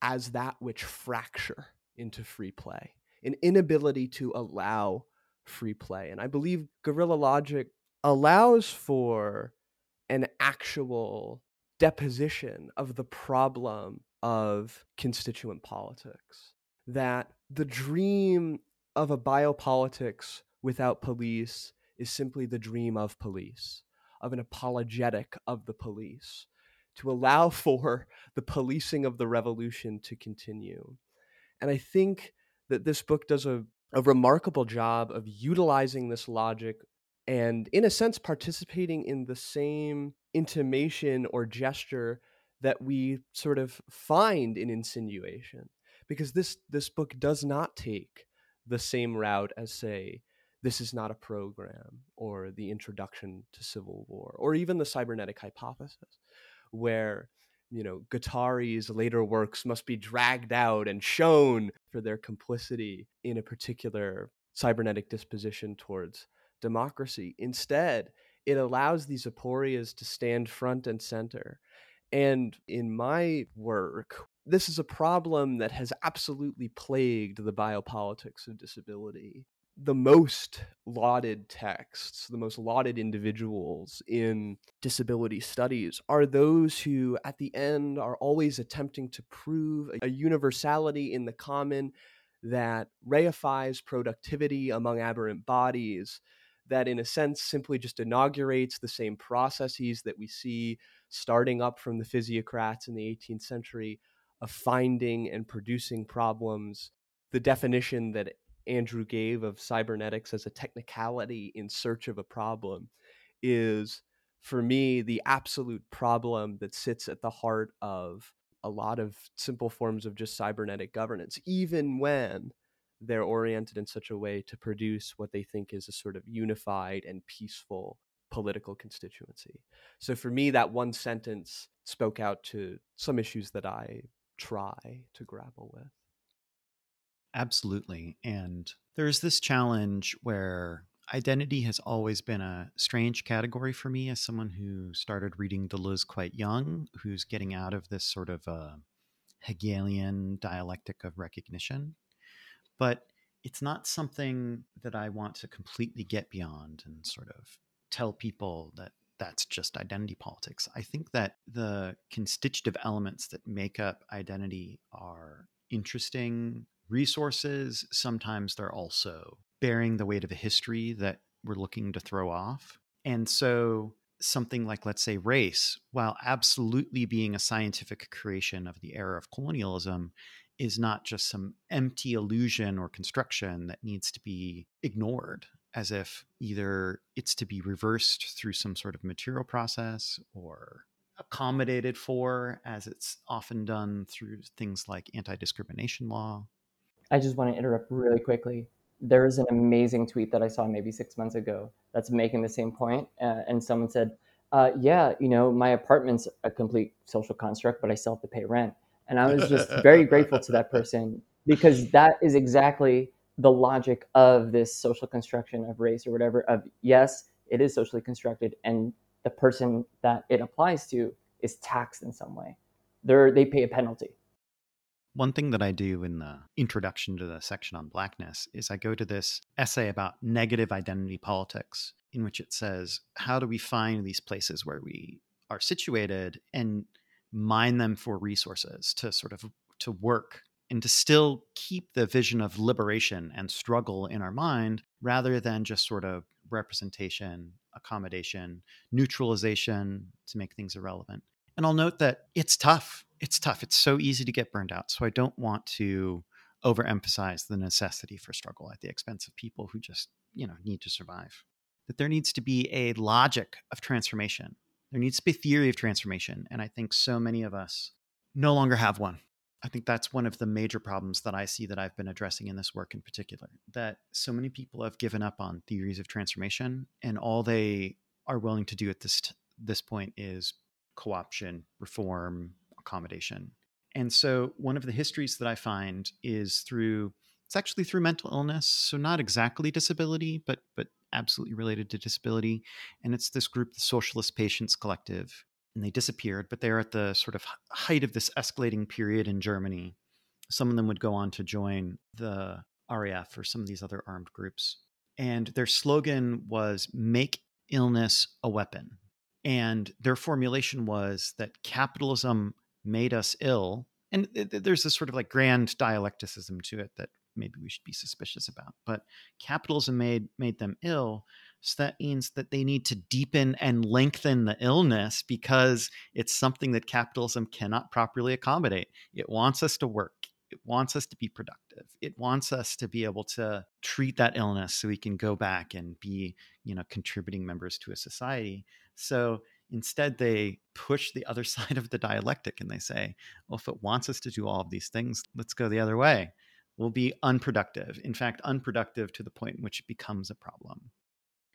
as that which fracture into free play, an inability to allow free play. And I believe guerrilla logic allows for an actual deposition of the problem of constituent politics. That the dream of a biopolitics without police is simply the dream of police, of an apologetic of the police, to allow for the policing of the revolution to continue. And I think that this book does a a remarkable job of utilizing this logic and in a sense participating in the same intimation or gesture that we sort of find in insinuation. Because this this book does not take the same route as say this is not a program or the introduction to civil war or even the cybernetic hypothesis where you know, Guattari's later works must be dragged out and shown for their complicity in a particular cybernetic disposition towards democracy. Instead, it allows these aporias to stand front and center. And in my work, this is a problem that has absolutely plagued the biopolitics of disability the most lauded texts, the most lauded individuals in disability studies are those who, at the end, are always attempting to prove a universality in the common that reifies productivity among aberrant bodies, that in a sense simply just inaugurates the same processes that we see starting up from the physiocrats in the 18th century of finding and producing problems. The definition that Andrew gave of cybernetics as a technicality in search of a problem is for me the absolute problem that sits at the heart of a lot of simple forms of just cybernetic governance even when they're oriented in such a way to produce what they think is a sort of unified and peaceful political constituency. So for me, that one sentence spoke out to some issues that I try to grapple with. Absolutely. And there's this challenge where identity has always been a strange category for me as someone who started reading Deleuze quite young, who's getting out of this sort of uh, Hegelian dialectic of recognition. But it's not something that I want to completely get beyond and sort of tell people that that's just identity politics. I think that the constitutive elements that make up identity are interesting resources. Sometimes they're also bearing the weight of a history that we're looking to throw off. And so something like, let's say, race, while absolutely being a scientific creation of the era of colonialism, is not just some empty illusion or construction that needs to be ignored as if either it's to be reversed through some sort of material process or accommodated for, as it's often done through things like anti discrimination law. I just want to interrupt really quickly. There is an amazing tweet that I saw maybe six months ago that's making the same point. Uh, and someone said, uh, Yeah, you know, my apartment's a complete social construct, but I still have to pay rent. And I was just very grateful to that person because that is exactly the logic of this social construction of race or whatever of yes it is socially constructed and the person that it applies to is taxed in some way they're they pay a penalty one thing that I do in the introduction to the section on blackness is I go to this essay about negative identity politics, in which it says, How do we find these places where we are situated and mine them for resources to sort of to work and to still keep the vision of liberation and struggle in our mind rather than just sort of representation, accommodation, neutralization to make things irrelevant. And I'll note that it's tough. It's tough. It's so easy to get burned out. So I don't want to overemphasize the necessity for struggle at the expense of people who just, you know, need to survive. That there needs to be a logic of transformation. There needs to be theory of transformation. And I think so many of us no longer have one. I think that's one of the major problems that I see that I've been addressing in this work in particular. That so many people have given up on theories of transformation, and all they are willing to do at this t- this point is co-option, reform, accommodation. And so, one of the histories that I find is through it's actually through mental illness, so not exactly disability, but but absolutely related to disability. And it's this group, the Socialist Patients Collective, and they disappeared, but they're at the sort of height of this escalating period in Germany. Some of them would go on to join the RAF or some of these other armed groups. And their slogan was make illness a weapon. And their formulation was that capitalism made us ill. And there's this sort of like grand dialecticism to it that maybe we should be suspicious about. But capitalism made made them ill, so that means that they need to deepen and lengthen the illness because it's something that capitalism cannot properly accommodate. It wants us to work. It wants us to be productive. It wants us to be able to treat that illness so we can go back and be, you know, contributing members to a society. So instead they push the other side of the dialectic and they say, well, if it wants us to do all of these things, let's go the other way. We'll be unproductive. In fact, unproductive to the point in which it becomes a problem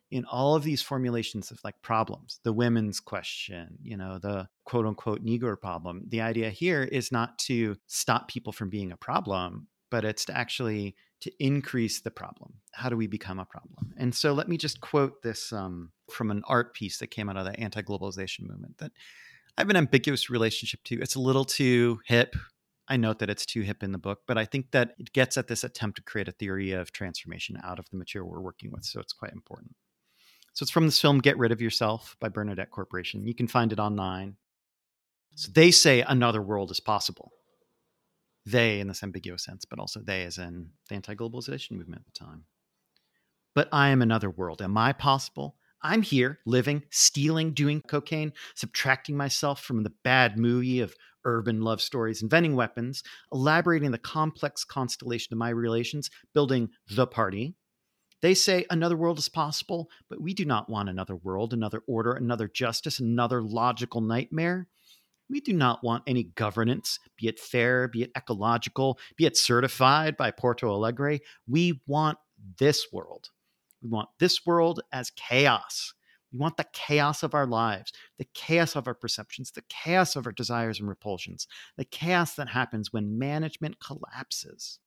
in all of these formulations of like problems, the women's question, you know, the quote unquote Negro problem, the idea here is not to stop people from being a problem, but it's to actually to increase the problem. How do we become a problem? And so let me just quote this um, from an art piece that came out of the anti-globalization movement that I have an ambiguous relationship to. It's a little too hip. I note that it's too hip in the book, but I think that it gets at this attempt to create a theory of transformation out of the material we're working with. So it's quite important. So it's from this film Get Rid of Yourself by Bernadette Corporation. You can find it online. So they say another world is possible. they in this ambiguous sense, but also they as in the anti globalization movement at the time. But I am another world. Am I possible? I'm here, living, stealing, doing cocaine, subtracting myself from the bad movie of urban love stories, inventing weapons, elaborating the complex constellation of my relations, building the party. They say another world is possible, but we do not want another world, another order, another justice, another logical nightmare. We do not want any governance, be it fair, be it ecological, be it certified by Porto Alegre. We want this world. We want this world as chaos. We want the chaos of our lives, the chaos of our perceptions, the chaos of our desires and repulsions, the chaos that happens when management collapses.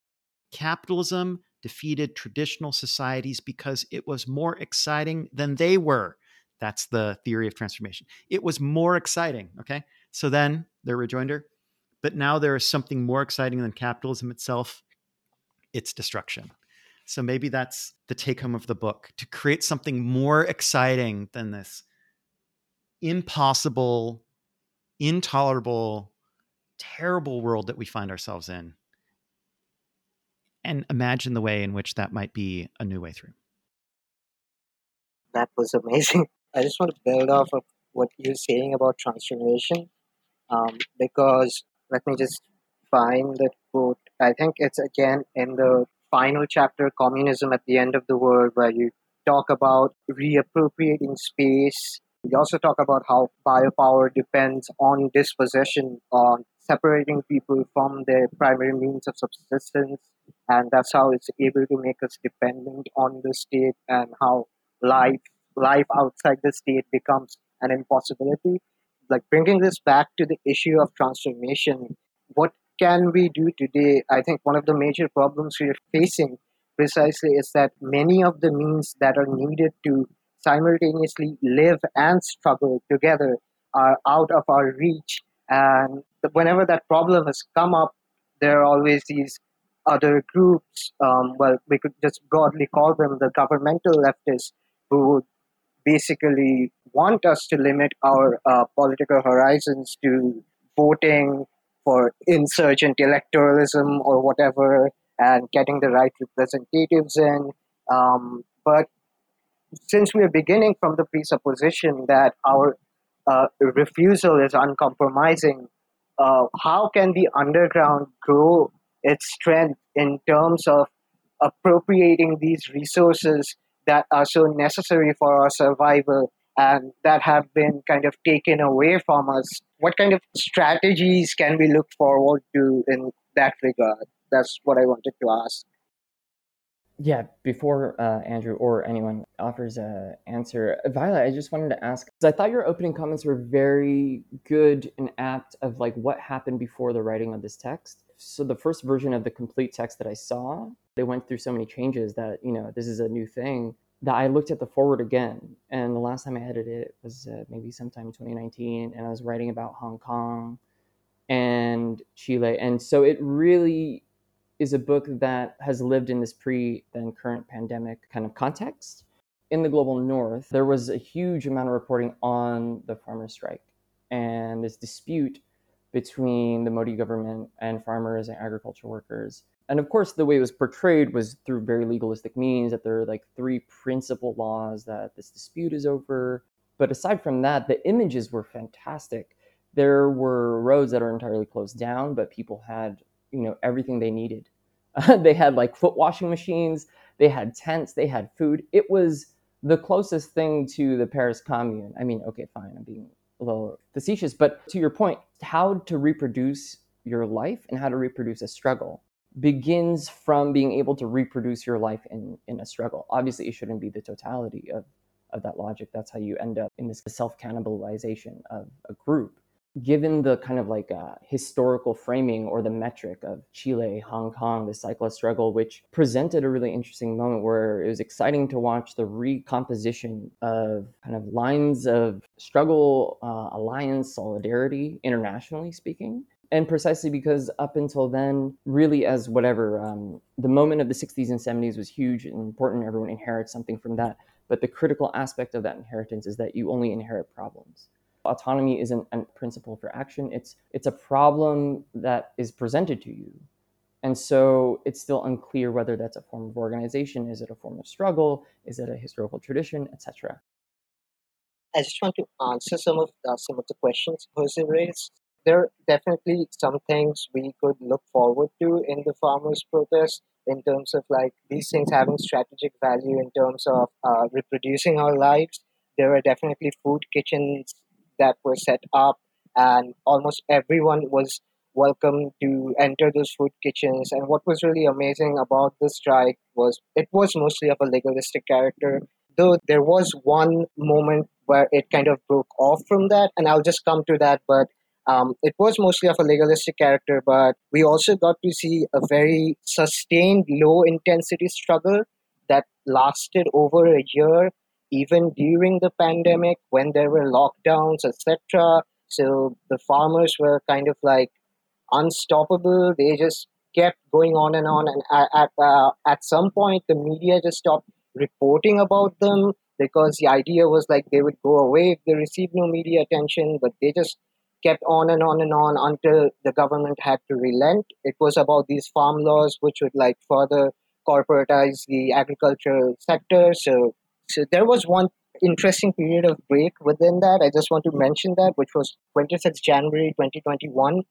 Capitalism defeated traditional societies because it was more exciting than they were. That's the theory of transformation. It was more exciting. Okay. So then their rejoinder, but now there is something more exciting than capitalism itself its destruction. So maybe that's the take home of the book to create something more exciting than this impossible, intolerable, terrible world that we find ourselves in. And imagine the way in which that might be a new way through. That was amazing. I just want to build off of what you're saying about transformation um, because let me just find that quote. I think it's again in the final chapter, Communism at the End of the World, where you talk about reappropriating space. You also talk about how biopower depends on dispossession, on separating people from their primary means of subsistence, and that's how it's able to make us dependent on the state, and how life life outside the state becomes an impossibility like bringing this back to the issue of transformation, what can we do today? I think one of the major problems we are facing precisely is that many of the means that are needed to simultaneously live and struggle together are out of our reach. And whenever that problem has come up, there are always these other groups, um, well, we could just broadly call them the governmental leftists, who would basically want us to limit our uh, political horizons to voting for insurgent electoralism or whatever and getting the right representatives in. Um, but since we are beginning from the presupposition that our uh, refusal is uncompromising, uh, how can the underground grow its strength in terms of appropriating these resources that are so necessary for our survival and that have been kind of taken away from us. What kind of strategies can we look forward to in that regard? That's what I wanted to ask. Yeah, before uh, Andrew or anyone offers an answer, Violet, I just wanted to ask I thought your opening comments were very good and apt of like what happened before the writing of this text. So the first version of the complete text that I saw, they went through so many changes that you know this is a new thing that I looked at the forward again. And the last time I edited it was uh, maybe sometime in 2019, and I was writing about Hong Kong and Chile, and so it really is a book that has lived in this pre then current pandemic kind of context. In the global north, there was a huge amount of reporting on the farmers' strike and this dispute between the Modi government and farmers and agriculture workers. And of course, the way it was portrayed was through very legalistic means that there are like three principal laws that this dispute is over. But aside from that, the images were fantastic. There were roads that are entirely closed down, but people had, you know, everything they needed. they had like foot washing machines, they had tents, they had food. It was the closest thing to the Paris Commune. I mean, okay, fine, I'm being a little facetious, but to your point, how to reproduce your life and how to reproduce a struggle begins from being able to reproduce your life in, in a struggle. Obviously, it shouldn't be the totality of, of that logic. That's how you end up in this self cannibalization of a group given the kind of like uh, historical framing or the metric of Chile, Hong Kong, the cyclist struggle, which presented a really interesting moment where it was exciting to watch the recomposition of kind of lines of struggle, uh, alliance, solidarity, internationally speaking. And precisely because up until then, really, as whatever, um, the moment of the 60s and 70s was huge and important. Everyone inherits something from that. But the critical aspect of that inheritance is that you only inherit problems Autonomy isn't a principle for action. It's it's a problem that is presented to you. And so it's still unclear whether that's a form of organization, is it a form of struggle, is it a historical tradition, etc. I just want to answer some of uh, some of the questions Jose raised. There are definitely some things we could look forward to in the farmers' protest in terms of like these things having strategic value in terms of uh, reproducing our lives. There are definitely food kitchens that were set up, and almost everyone was welcome to enter those food kitchens. And what was really amazing about the strike was it was mostly of a legalistic character. Though there was one moment where it kind of broke off from that, and I'll just come to that. But um, it was mostly of a legalistic character, but we also got to see a very sustained low intensity struggle that lasted over a year, even during the pandemic when there were lockdowns, etc. So the farmers were kind of like unstoppable. They just kept going on and on, and at uh, at some point, the media just stopped reporting about them because the idea was like they would go away if they received no media attention, but they just kept on and on and on until the government had to relent. It was about these farm laws, which would like further corporatize the agricultural sector. So, so there was one interesting period of break within that. I just want to mention that, which was 26 January 2021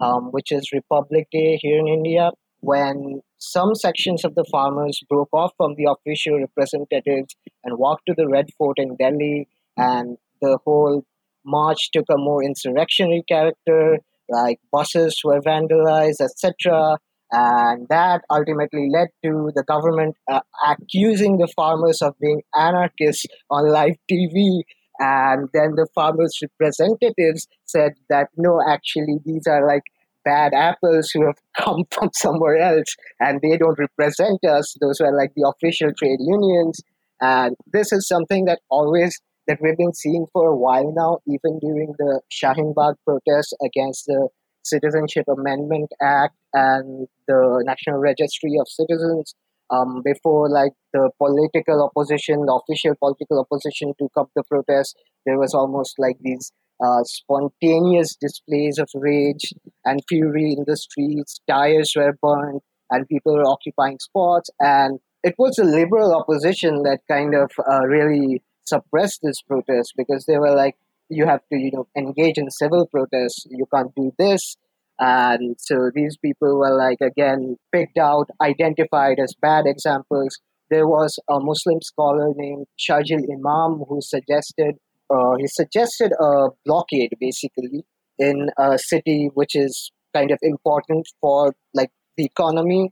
um, which is Republic Day here in India, when some sections of the farmers broke off from the official representatives and walked to the Red Fort in Delhi, and the whole march took a more insurrectionary character, like buses were vandalized, etc. And that ultimately led to the government uh, accusing the farmers of being anarchists on live TV and then the farmers' representatives said that no, actually, these are like bad apples who have come from somewhere else and they don't represent us. Those were like the official trade unions. And this is something that always that we've been seeing for a while now, even during the Shaheen Bagh protests against the Citizenship Amendment Act and the National Registry of Citizens um, before like the political opposition, the official political opposition took up the protest, there was almost like these uh, spontaneous displays of rage and fury in the streets. Tires were burned, and people were occupying spots. And it was the liberal opposition that kind of uh, really suppressed this protest because they were like, "You have to, you know, engage in civil protests. You can't do this." And so these people were like, again, picked out, identified as bad examples. There was a Muslim scholar named Sharjeel Imam who suggested, uh, he suggested a blockade basically in a city which is kind of important for like the economy.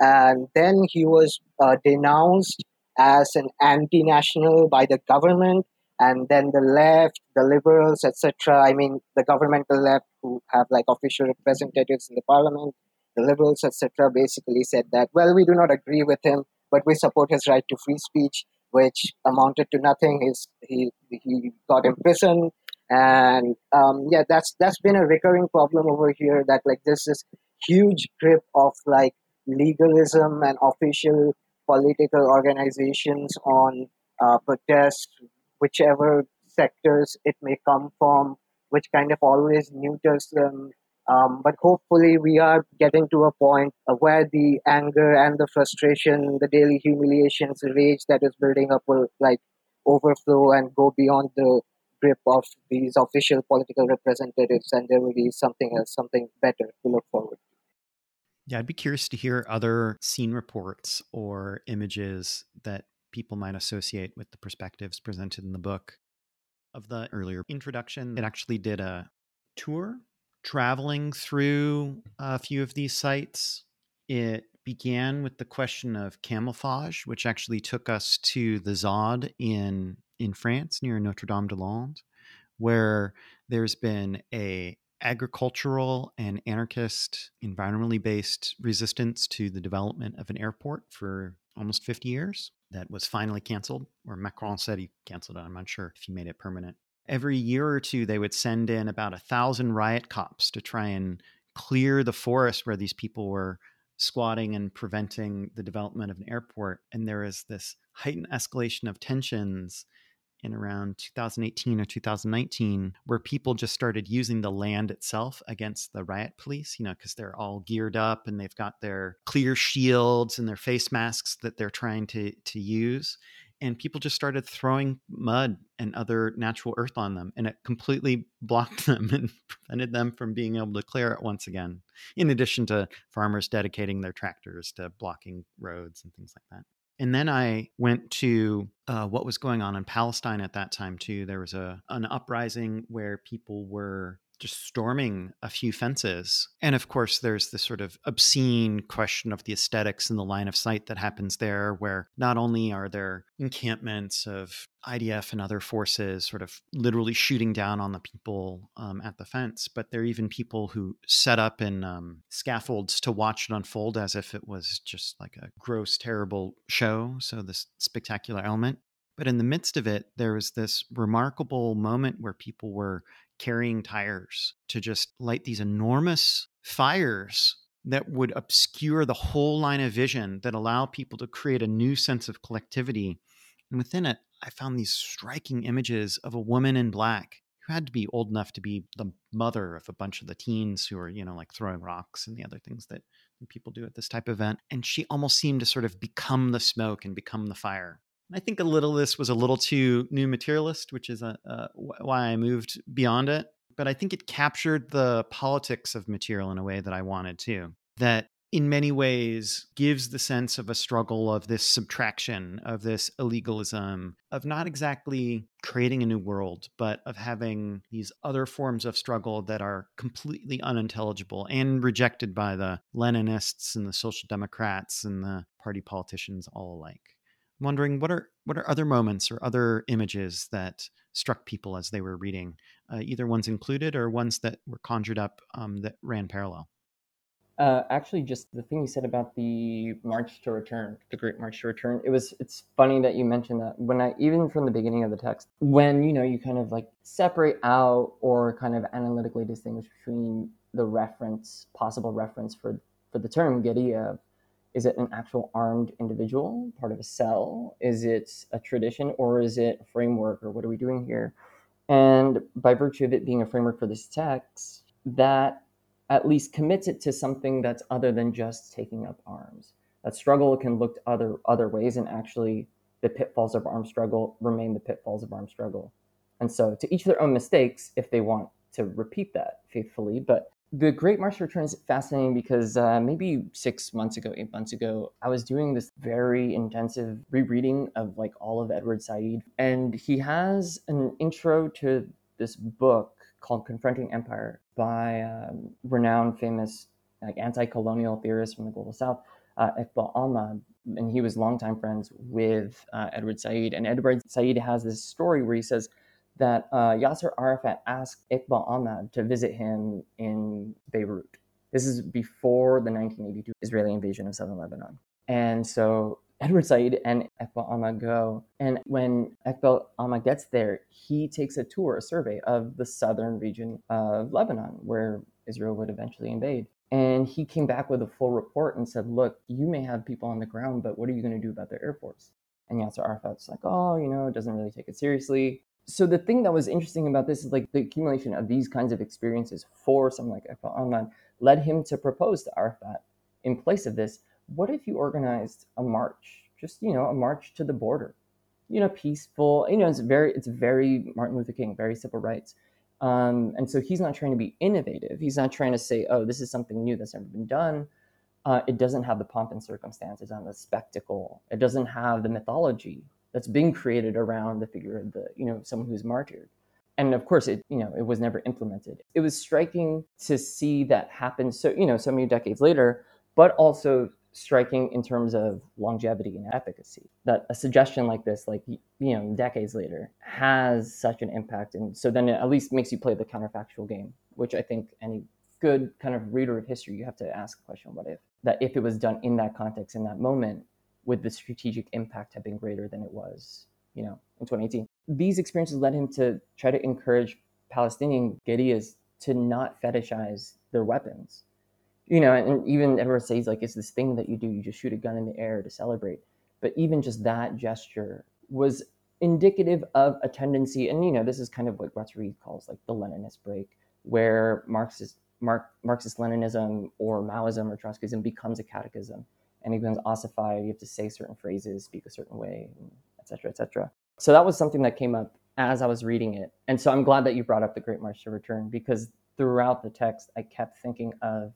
And then he was uh, denounced as an anti-national by the government and then the left, the liberals, etc. I mean, the governmental left who have like official representatives in the parliament, the liberals, etc. Basically said that well, we do not agree with him, but we support his right to free speech, which amounted to nothing. His he he got imprisoned, and um, yeah, that's that's been a recurring problem over here. That like there's this huge grip of like legalism and official political organizations on uh, protests whichever sectors it may come from, which kind of always neuters them. Um, but hopefully, we are getting to a point where the anger and the frustration, the daily humiliations, the rage that is building up will like overflow and go beyond the grip of these official political representatives, and there will be something else, something better to look forward to. Yeah, I'd be curious to hear other scene reports or images that people might associate with the perspectives presented in the book. Of the earlier introduction, it actually did a tour traveling through a few of these sites. It began with the question of camouflage, which actually took us to the ZAD in in France near Notre Dame des Landes, where there's been a agricultural and anarchist environmentally based resistance to the development of an airport for almost 50 years that was finally canceled, or Macron said he canceled it. I'm not sure if he made it permanent. Every year or two, they would send in about a thousand riot cops to try and clear the forest where these people were squatting and preventing the development of an airport. And there is this heightened escalation of tensions in around 2018 or 2019 where people just started using the land itself against the riot police, you know, because they're all geared up and they've got their clear shields and their face masks that they're trying to to use. And people just started throwing mud and other natural earth on them and it completely blocked them and prevented them from being able to clear it once again in addition to farmers dedicating their tractors to blocking roads and things like that and then I went to uh, what was going on in Palestine at that time too. There was a an uprising where people were just storming a few fences. And of course, there's this sort of obscene question of the aesthetics and the line of sight that happens there, where not only are there encampments of IDF and other forces sort of literally shooting down on the people um, at the fence, but there are even people who set up in um, scaffolds to watch it unfold as if it was just like a gross, terrible show. So, this spectacular element. But in the midst of it, there was this remarkable moment where people were carrying tires to just light these enormous fires that would obscure the whole line of vision that allow people to create a new sense of collectivity. And within it, I found these striking images of a woman in black who had to be old enough to be the mother of a bunch of the teens who are, you know, like throwing rocks and the other things that people do at this type of event. And she almost seemed to sort of become the smoke and become the fire. I think a little this was a little too new materialist, which is a, uh, why I moved beyond it. But I think it captured the politics of material in a way that I wanted to. That in many ways gives the sense of a struggle of this subtraction, of this illegalism, of not exactly creating a new world, but of having these other forms of struggle that are completely unintelligible and rejected by the Leninists and the Social Democrats and the party politicians all alike. I'm wondering what are what are other moments or other images that struck people as they were reading, uh, either ones included or ones that were conjured up um, that ran parallel. Uh, actually, just the thing you said about the March to Return, the Great March to Return. It was. It's funny that you mentioned that. When I even from the beginning of the text, when you know you kind of like separate out or kind of analytically distinguish between the reference, possible reference for for the term Guerrilla is it an actual armed individual, part of a cell? Is it a tradition or is it a framework or what are we doing here? And by virtue of it being a framework for this text, that at least commits it to something that's other than just taking up arms. That struggle can look other other ways, and actually, the pitfalls of armed struggle remain the pitfalls of armed struggle. And so, to each their own mistakes, if they want to repeat that faithfully. But the Great March Return is fascinating because uh, maybe six months ago, eight months ago, I was doing this very intensive rereading of like all of Edward Said, and he has an intro to this book called Confronting Empire by um, renowned, famous like anti-colonial theorist from the global south, uh, Iqbal Ahmad, and he was longtime friends with uh, Edward Said. And Edward Said has this story where he says that uh, Yasser Arafat asked Iqbal Ahmad to visit him in Beirut. This is before the 1982 Israeli invasion of southern Lebanon. And so Edward Said and Iqbal Ahmad go. And when Iqbal Ahmad gets there, he takes a tour, a survey of the southern region of Lebanon, where Israel would eventually invade. And he came back with a full report and said, Look, you may have people on the ground, but what are you going to do about their air force? And Yasser Arafat's like, Oh, you know, doesn't really take it seriously so the thing that was interesting about this is like the accumulation of these kinds of experiences for someone like Iqbal Ahmad led him to propose to Arafat in place of this, what if you organized a march, just you know, a march to the border, you know, peaceful, you know, it's very, it's very Martin Luther King, very civil rights. Um, and so he's not trying to be innovative. He's not trying to say, oh, this is something new that's never been done. Uh, it doesn't have the pomp and circumstances and the spectacle. It doesn't have the mythology that's been created around the figure of the you know someone who's martyred. And of course it you know it was never implemented. It was striking to see that happen so you know so many decades later but also striking in terms of longevity and efficacy that a suggestion like this like you know decades later has such an impact. And so then it at least makes you play the counterfactual game which i think any good kind of reader of history you have to ask the question what if that if it was done in that context in that moment would the strategic impact have been greater than it was, you know, in 2018? These experiences led him to try to encourage Palestinian guerrillas to not fetishize their weapons. You know, and even Edward says like it's this thing that you do, you just shoot a gun in the air to celebrate. But even just that gesture was indicative of a tendency, and you know, this is kind of what Guattari calls like the Leninist break, where Marxist Marxist Leninism or Maoism or Trotskyism becomes a catechism and it becomes ossified. You have to say certain phrases, speak a certain way, etc., etc. So that was something that came up as I was reading it, and so I'm glad that you brought up the Great March to Return because throughout the text I kept thinking of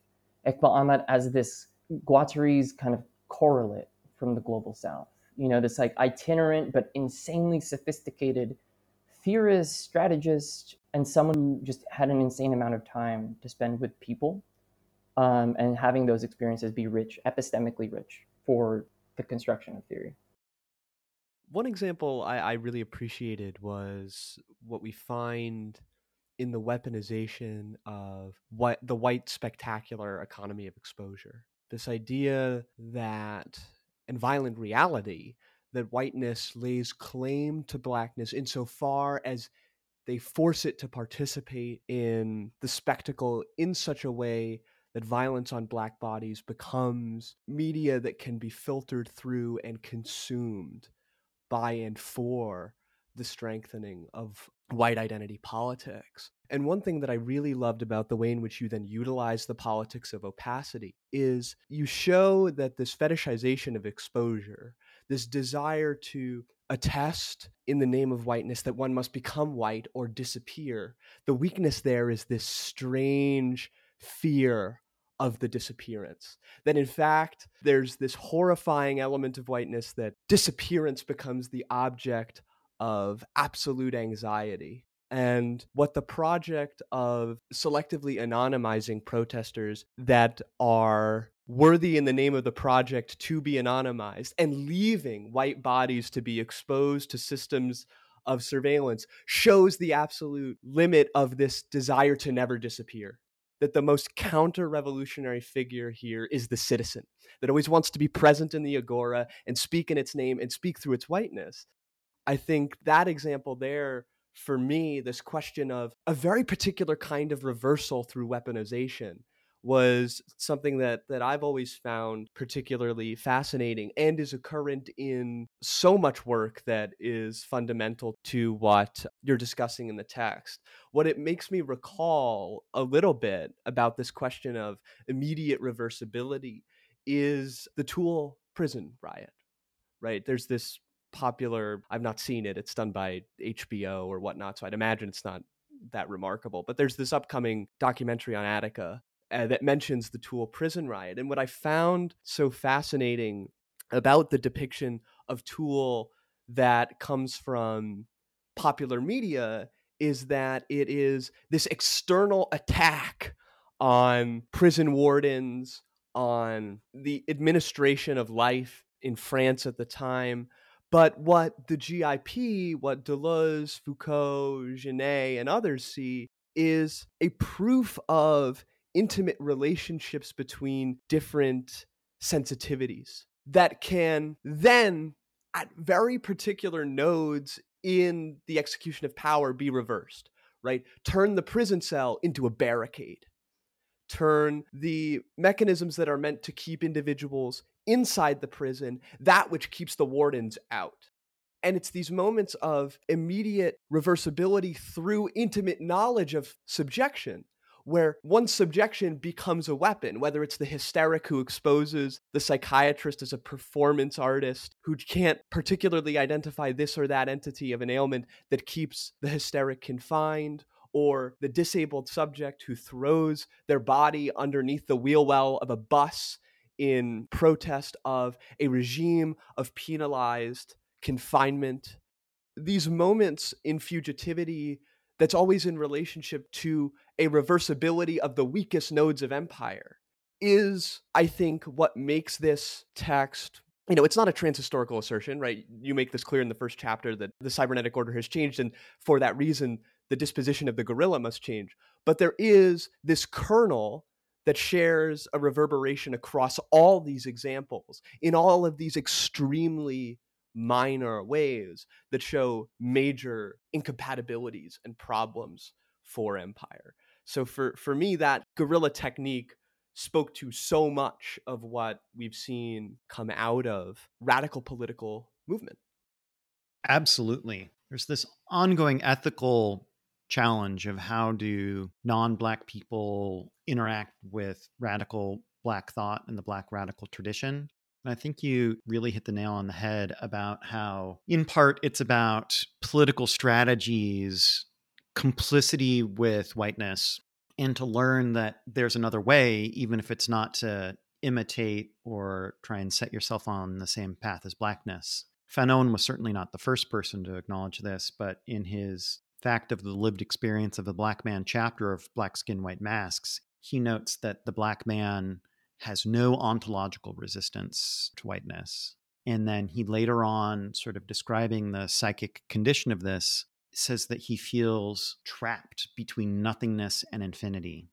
Iqbal Ahmad as this Guattari's kind of correlate from the global south. You know, this like itinerant but insanely sophisticated theorist, strategist, and someone who just had an insane amount of time to spend with people um, and having those experiences be rich, epistemically rich for the construction of theory. One example I, I really appreciated was what we find in the weaponization of what the white spectacular economy of exposure. This idea that, and violent reality, that whiteness lays claim to blackness insofar as they force it to participate in the spectacle in such a way that violence on black bodies becomes media that can be filtered through and consumed by and for the strengthening of white identity politics. And one thing that I really loved about the way in which you then utilize the politics of opacity is you show that this fetishization of exposure, this desire to attest in the name of whiteness that one must become white or disappear, the weakness there is this strange fear of the disappearance. That in fact, there's this horrifying element of whiteness that disappearance becomes the object of absolute anxiety. And what the project of selectively anonymizing protesters that are worthy in the name of the project to be anonymized and leaving white bodies to be exposed to systems of surveillance shows the absolute limit of this desire to never disappear that the most counter revolutionary figure here is the citizen that always wants to be present in the agora and speak in its name and speak through its whiteness. I think that example there, for me, this question of a very particular kind of reversal through weaponization was something that that I've always found particularly fascinating and is a current in so much work that is fundamental to what you're discussing in the text. What it makes me recall a little bit about this question of immediate reversibility is the Toul prison riot. Right? There's this popular I've not seen it. It's done by HBO or whatnot, so I'd imagine it's not that remarkable. But there's this upcoming documentary on Attica uh, that mentions the Toul prison riot. And what I found so fascinating about the depiction of Toul that comes from popular media is that it is this external attack on prison wardens, on the administration of life in France at the time. But what the GIP, what Deleuze, Foucault, Genet, and others see is a proof of intimate relationships between different sensitivities that can then, at very particular nodes in the execution of power, be reversed, right? Turn the prison cell into a barricade, turn the mechanisms that are meant to keep individuals inside the prison, that which keeps the wardens out. And it's these moments of immediate reversibility through intimate knowledge of subjection where one subjection becomes a weapon, whether it's the hysteric who exposes the psychiatrist as a performance artist who can't particularly identify this or that entity of an ailment that keeps the hysteric confined, or the disabled subject who throws their body underneath the wheel well of a bus in protest of a regime of penalized confinement. These moments in fugitivity that's always in relationship to a reversibility of the weakest nodes of empire is, I think, what makes this text. You know, it's not a transhistorical assertion, right? You make this clear in the first chapter that the cybernetic order has changed, and for that reason, the disposition of the guerrilla must change. But there is this kernel that shares a reverberation across all these examples in all of these extremely minor ways that show major incompatibilities and problems for empire. So for for me that guerrilla technique spoke to so much of what we've seen come out of radical political movement. Absolutely. There's this ongoing ethical challenge of how do non-black people interact with radical black thought and the black radical tradition And I think you really hit the nail on the head about how, in part, it's about political strategies, complicity with whiteness, and to learn that there's another way, even if it's not to imitate or try and set yourself on the same path as blackness. Fanon was certainly not the first person to acknowledge this, but in his Fact of the Lived Experience of the Black Man chapter of Black Skin, White Masks, he notes that the black man has no ontological resistance to whiteness. And then he later on, sort of describing the psychic condition of this, says that he feels trapped between nothingness and infinity.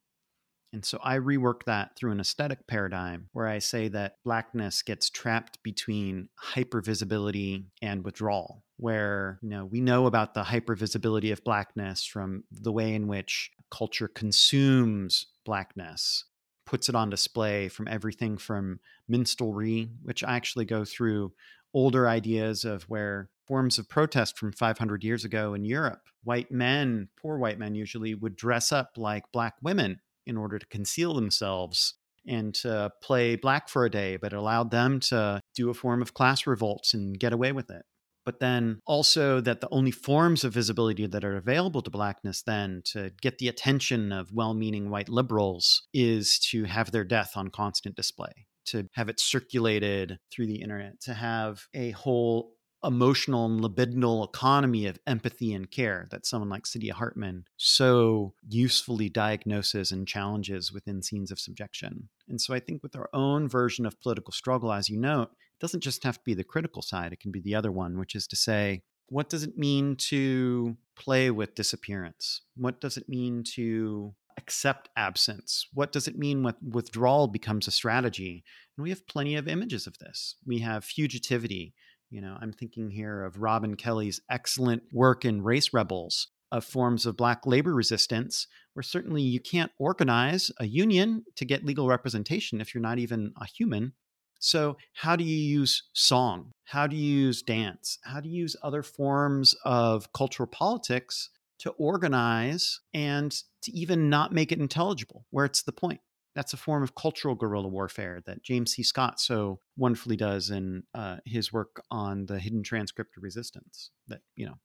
And so I rework that through an aesthetic paradigm where I say that blackness gets trapped between hypervisibility and withdrawal, where you know we know about the hypervisibility of blackness from the way in which culture consumes blackness puts it on display from everything from minstrelry, which I actually go through older ideas of where forms of protest from 500 years ago in Europe, white men, poor white men usually, would dress up like black women in order to conceal themselves and to play black for a day, but it allowed them to do a form of class revolts and get away with it. But then also that the only forms of visibility that are available to blackness then to get the attention of well-meaning white liberals is to have their death on constant display to have it circulated through the internet to have a whole emotional and libidinal economy of empathy and care that someone like Saidiya Hartman so usefully diagnoses and challenges within scenes of subjection. And so I think with our own version of political struggle, as you note, it doesn't just have to be the critical side, it can be the other one, which is to say, what does it mean to play with disappearance? What does it mean to accept absence? What does it mean when withdrawal becomes a strategy? And we have plenty of images of this. We have fugitivity. You know, I'm thinking here of Robin Kelley's excellent work in Race Rebels of forms of black labor resistance, where certainly you can't organize a union to get legal representation if you're not even a human. So, how do you use song? How do you use dance? How do you use other forms of cultural politics to organize and to even not make it intelligible? Where it's the point. That's a form of cultural guerrilla warfare that James C. Scott so wonderfully does in uh, his work on the hidden transcript of resistance that, you know,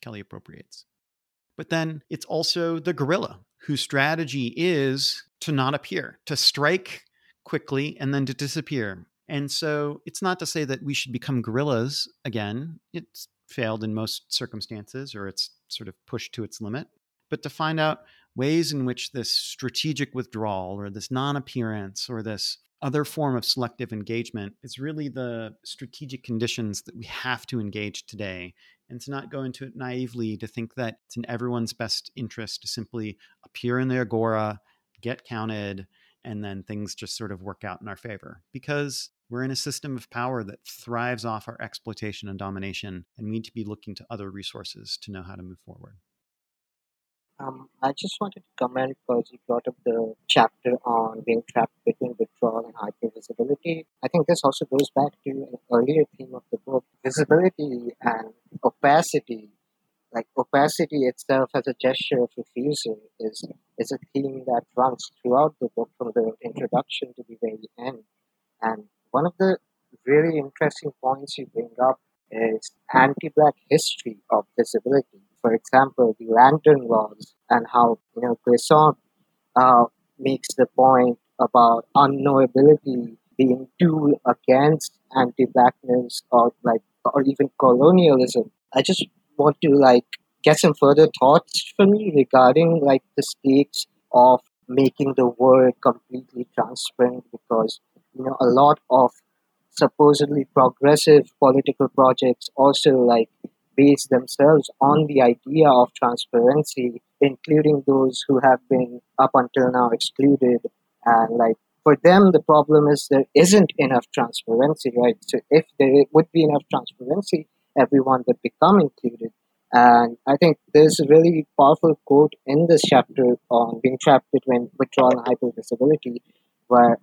Kelley appropriates. But then it's also the guerrilla whose strategy is to not appear, to strike quickly and then to disappear and so it's not to say that we should become guerrillas again. It's failed in most circumstances or it's sort of pushed to its limit. But to find out ways in which this strategic withdrawal or this non appearance or this other form of selective engagement is really the strategic conditions that we have to engage today and to not go into it naively to think that it's in everyone's best interest to simply appear in the agora, get counted, and then things just sort of work out in our favor. Because we're in a system of power that thrives off our exploitation and domination, and we need to be looking to other resources to know how to move forward. Um, I just wanted to comment because you brought up the chapter on being trapped between withdrawal and hypervisibility. I think this also goes back to an earlier theme of the book visibility and opacity. Like opacity itself as a gesture of refusal is, is a theme that runs throughout the book from the introduction to the very end. And one of the really interesting points you bring up is anti-black history of disability. For example, the lantern laws and how you know Glissant uh, makes the point about unknowability being tool against anti-blackness or like or even colonialism. I just want to like get some further thoughts from me regarding like the stakes of making the word completely transparent because you know a lot of supposedly progressive political projects also like base themselves on the idea of transparency including those who have been up until now excluded. And like for them the problem is there isn't enough transparency right? So if there would be enough transparency everyone would become included. And I think there's a really powerful quote in this chapter on being trapped between withdrawal and hypervisibility, where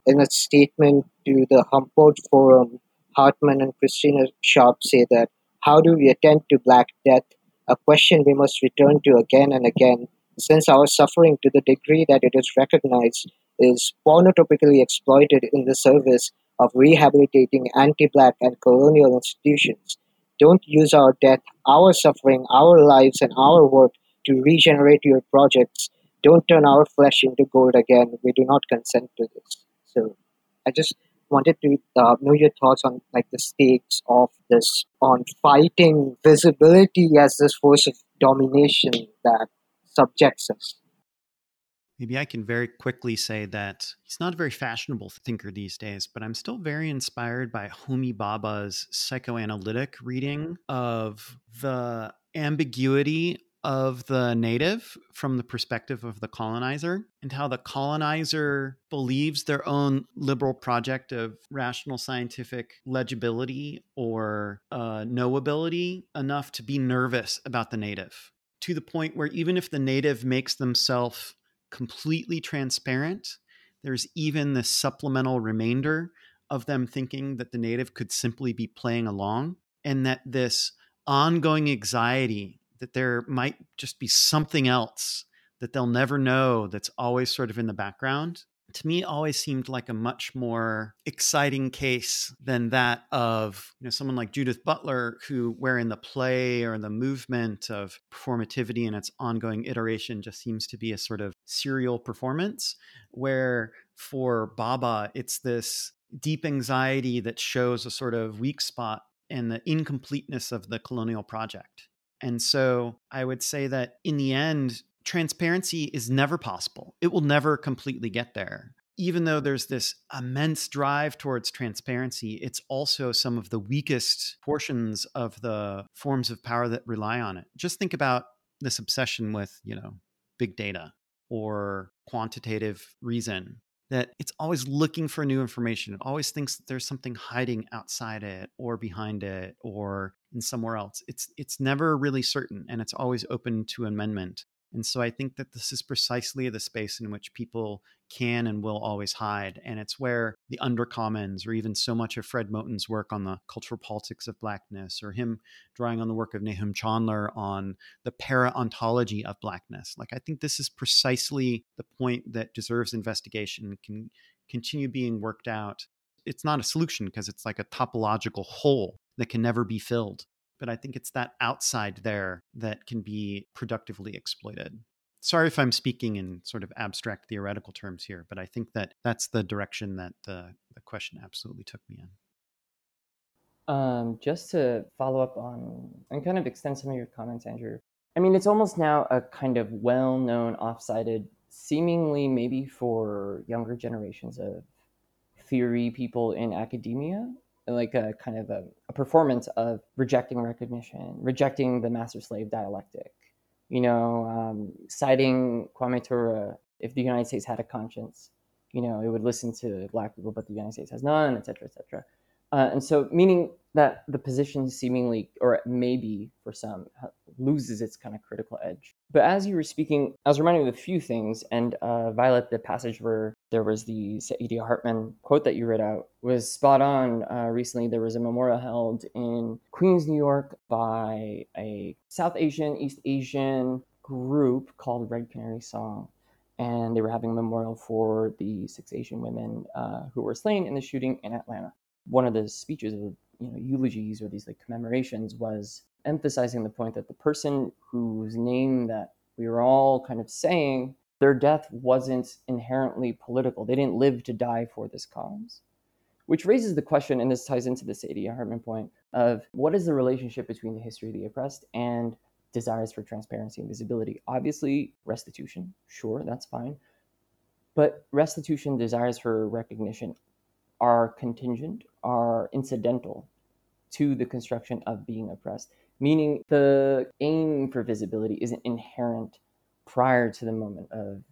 in a statement to the Humboldt Forum, Hartman and Christina Sharpe say that How do we attend to Black Death? A question we must return to again and again, since our suffering, to the degree that it is recognized, is pornotopically exploited in the service of rehabilitating anti Black and colonial institutions. Don't use our death, our suffering, our lives, and our work to regenerate your projects. Don't turn our flesh into gold again. We do not consent to this. So I just wanted to uh, know your thoughts on like the stakes of this on fighting visibility as this force of domination that subjects us. Maybe I can very quickly say that he's not a very fashionable thinker these days, but I'm still very inspired by Homi Bhabha's psychoanalytic reading of the ambiguity of the native from the perspective of the colonizer and how the colonizer believes their own liberal project of rational scientific legibility or uh, knowability enough to be nervous about the native to the point where even if the native makes themselves completely transparent, there's even this supplemental remainder of them thinking that the native could simply be playing along and that this ongoing anxiety that there might just be something else that they'll never know that's always sort of in the background to me always seemed like a much more exciting case than that of you know someone like Judith Butler who where in the play or in the movement of performativity and its ongoing iteration just seems to be a sort of serial performance where for Bhabha it's this deep anxiety that shows a sort of weak spot in the incompleteness of the colonial project and so I would say that in the end, transparency is never possible. It will never completely get there. Even though there's this immense drive towards transparency, it's also some of the weakest portions of the forms of power that rely on it. Just think about this obsession with, you know, big data or quantitative reason that it's always looking for new information. It always thinks that there's something hiding outside it or behind it or in somewhere else. It's it's never really certain and it's always open to amendment. And so I think that this is precisely the space in which people can and will always hide. And it's where the undercommons, or even so much of Fred Moten's work on the cultural politics of blackness, or him drawing on the work of Nahum Chandler on the para ontology of blackness. Like I think this is precisely the point that deserves investigation, can continue being worked out. It's not a solution because it's like a topological hole that can never be filled but I think it's that outside there that can be productively exploited. Sorry if I'm speaking in sort of abstract theoretical terms here, but I think that that's the direction that the, the question absolutely took me in. Um, just to follow up on and kind of extend some of your comments, Andrew. I mean, it's almost now a kind of well known, off-sided, seemingly maybe for younger generations of theory people in academia like a kind of a, a performance of rejecting recognition, rejecting the master slave dialectic. You know, um, citing Kwame Ture, if the United States had a conscience, you know, it would listen to black people, but the United States has none, et cetera, et cetera. Uh, and so, meaning that the position seemingly, or maybe for some, loses its kind of critical edge. But as you were speaking, I was reminded of a few things. And uh, Violet, the passage where there was the Saidiya Hartman quote that you read out was spot on. Uh, recently, there was a memorial held in Queens, New York, by a South Asian, East Asian group called Red Canary Song and they were having a memorial for the six Asian women uh, who were slain in the shooting in Atlanta one of the speeches of you know eulogies or these like commemorations was emphasizing the point that the person whose name that we were all kind of saying their death wasn't inherently political. They didn't live to die for this cause. Which raises the question, and this ties into the Saidiya Hartman point, of what is the relationship between the history of the oppressed and desires for transparency and visibility? Obviously, restitution, sure, that's fine. But restitution, desires for recognition are contingent, are incidental to the construction of being oppressed, meaning the aim for visibility isn't inherent prior to the moment of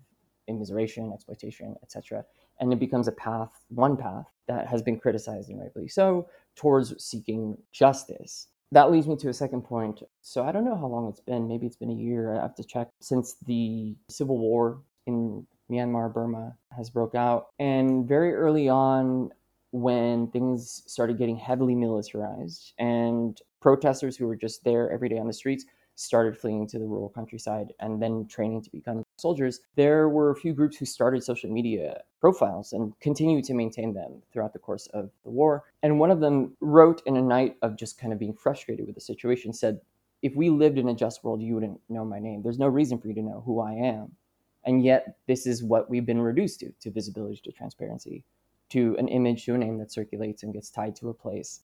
immiseration, exploitation, etc. And it becomes a path, one path that has been criticized and rightly so, towards seeking justice. That leads me to a second point. So I don't know how long it's been. Maybe it's been a year. I have to check since the civil war in Myanmar, Burma has broke out. And very early on, when things started getting heavily militarized and protesters who were just there every day on the streets started fleeing to the rural countryside and then training to become soldiers, there were a few groups who started social media profiles and continue to maintain them throughout the course of the war. And one of them wrote in a night of just kind of being frustrated with the situation, said, If we lived in a just world, you wouldn't know my name. There's no reason for you to know who I am. And yet, this is what we've been reduced to to visibility, to transparency, to an image, to a name that circulates and gets tied to a place.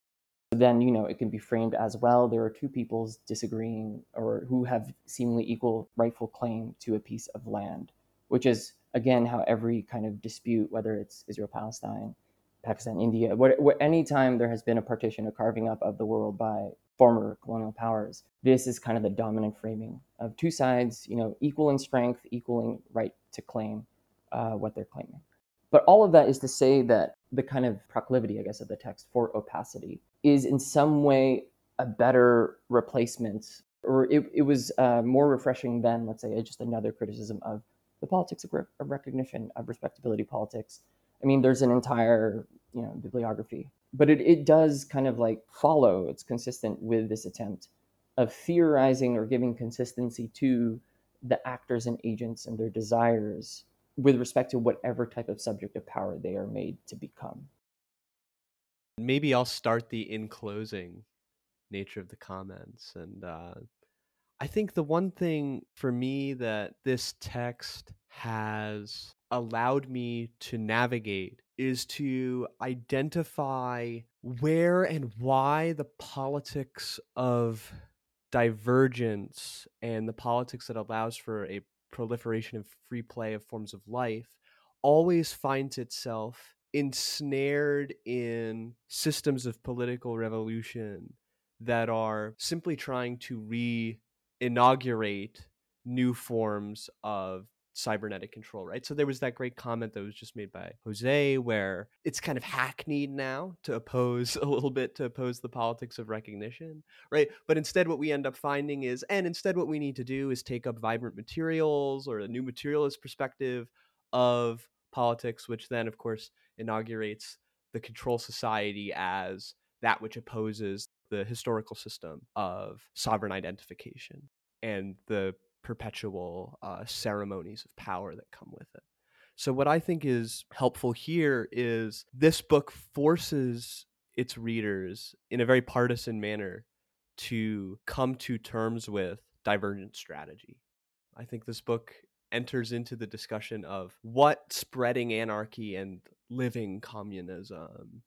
Then you know it can be framed as well there are two peoples disagreeing or who have seemingly equal rightful claim to a piece of land which is again how every kind of dispute whether it's israel palestine pakistan india what, what anytime there has been a partition a carving up of the world by former colonial powers this is kind of the dominant framing of two sides you know equal in strength equaling right to claim uh, what they're claiming but all of that is to say that the kind of proclivity, I guess, of the text for opacity is in some way a better replacement, or it, it was uh, more refreshing than, let's say, just another criticism of the politics of, re- of recognition, of respectability politics. I mean, there's an entire, you know, bibliography, but it, it does kind of like follow, it's consistent with this attempt of theorizing or giving consistency to the actors and agents and their desires with respect to whatever type of subject of power they are made to become. Maybe I'll start the in closing nature of the comments. And uh, I think the one thing for me that this text has allowed me to navigate is to identify where and why the politics of divergence and the politics that allows for a proliferation of free play of forms of life always finds itself ensnared in systems of political revolution that are simply trying to re inaugurate new forms of cybernetic control, right? So there was that great comment that was just made by Jose where it's kind of hackneyed now to oppose a little bit to oppose the politics of recognition, right? But instead what we end up finding is and instead what we need to do is take up vibrant materials or a new materialist perspective of politics which then of course inaugurates the control society as that which opposes the historical system of sovereign identification and the perpetual uh, ceremonies of power that come with it. So, what I think is helpful here is this book forces its readers in a very partisan manner to come to terms with divergent strategy. I think this book enters into the discussion of what spreading anarchy and living communism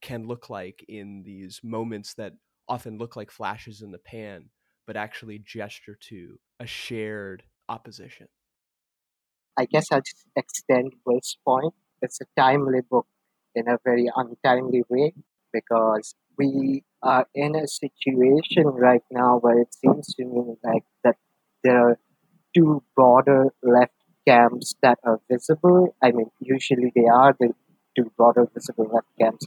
can look like in these moments that often look like flashes in the pan but actually gesture to a shared opposition. I guess I'll just extend Will's point. It's a timely book in a very untimely way because we are in a situation right now where it seems to me like that there are two broader left camps that are visible. I mean, usually they are the two broader visible left camps.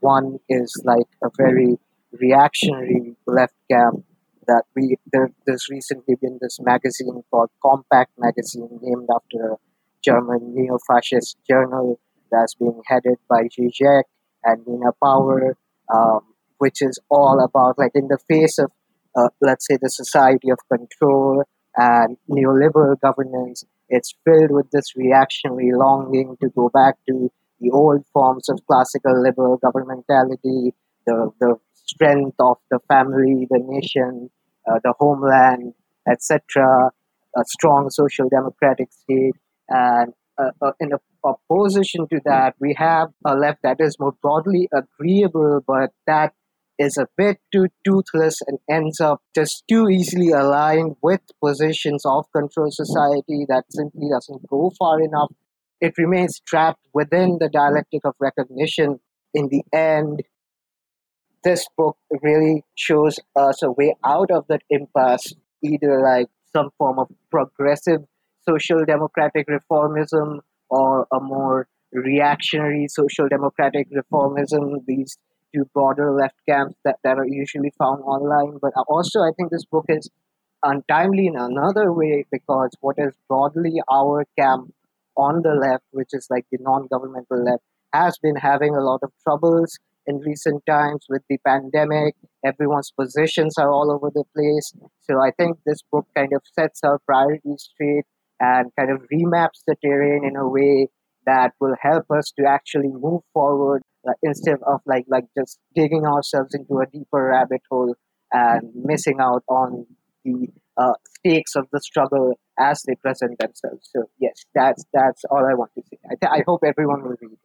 One is like a very reactionary left camp that we there, there's recently been this magazine called Compact Magazine, named after a German neo-fascist journal that's being headed by Zizek and Nina Power, um, which is all about like in the face of uh, let's say the society of control and neoliberal governance, it's filled with this reactionary longing to go back to the old forms of classical liberal governmentality, the, the strength of the family, the nation, uh, the homeland, etc., a strong social democratic state. And uh, uh, in opposition to that, we have a left that is more broadly agreeable, but that is a bit too toothless and ends up just too easily aligned with positions of control society that simply doesn't go far enough. It remains trapped within the dialectic of recognition. In the end, this book really shows us a way out of that impasse, either like some form of progressive social democratic reformism or a more reactionary social democratic reformism, these two broader left camps that, that are usually found online. But also, I think this book is untimely in another way because what is broadly our camp on the left, which is like the non governmental left, has been having a lot of troubles in recent times with the pandemic. Everyone's positions are all over the place. So I think this book kind of sets our priorities straight and kind of remaps the terrain in a way that will help us to actually move forward uh, instead of like like just digging ourselves into a deeper rabbit hole and missing out on the uh, stakes of the struggle as they present themselves. So yes, that's that's all I want to say. I, th- I hope everyone will read it.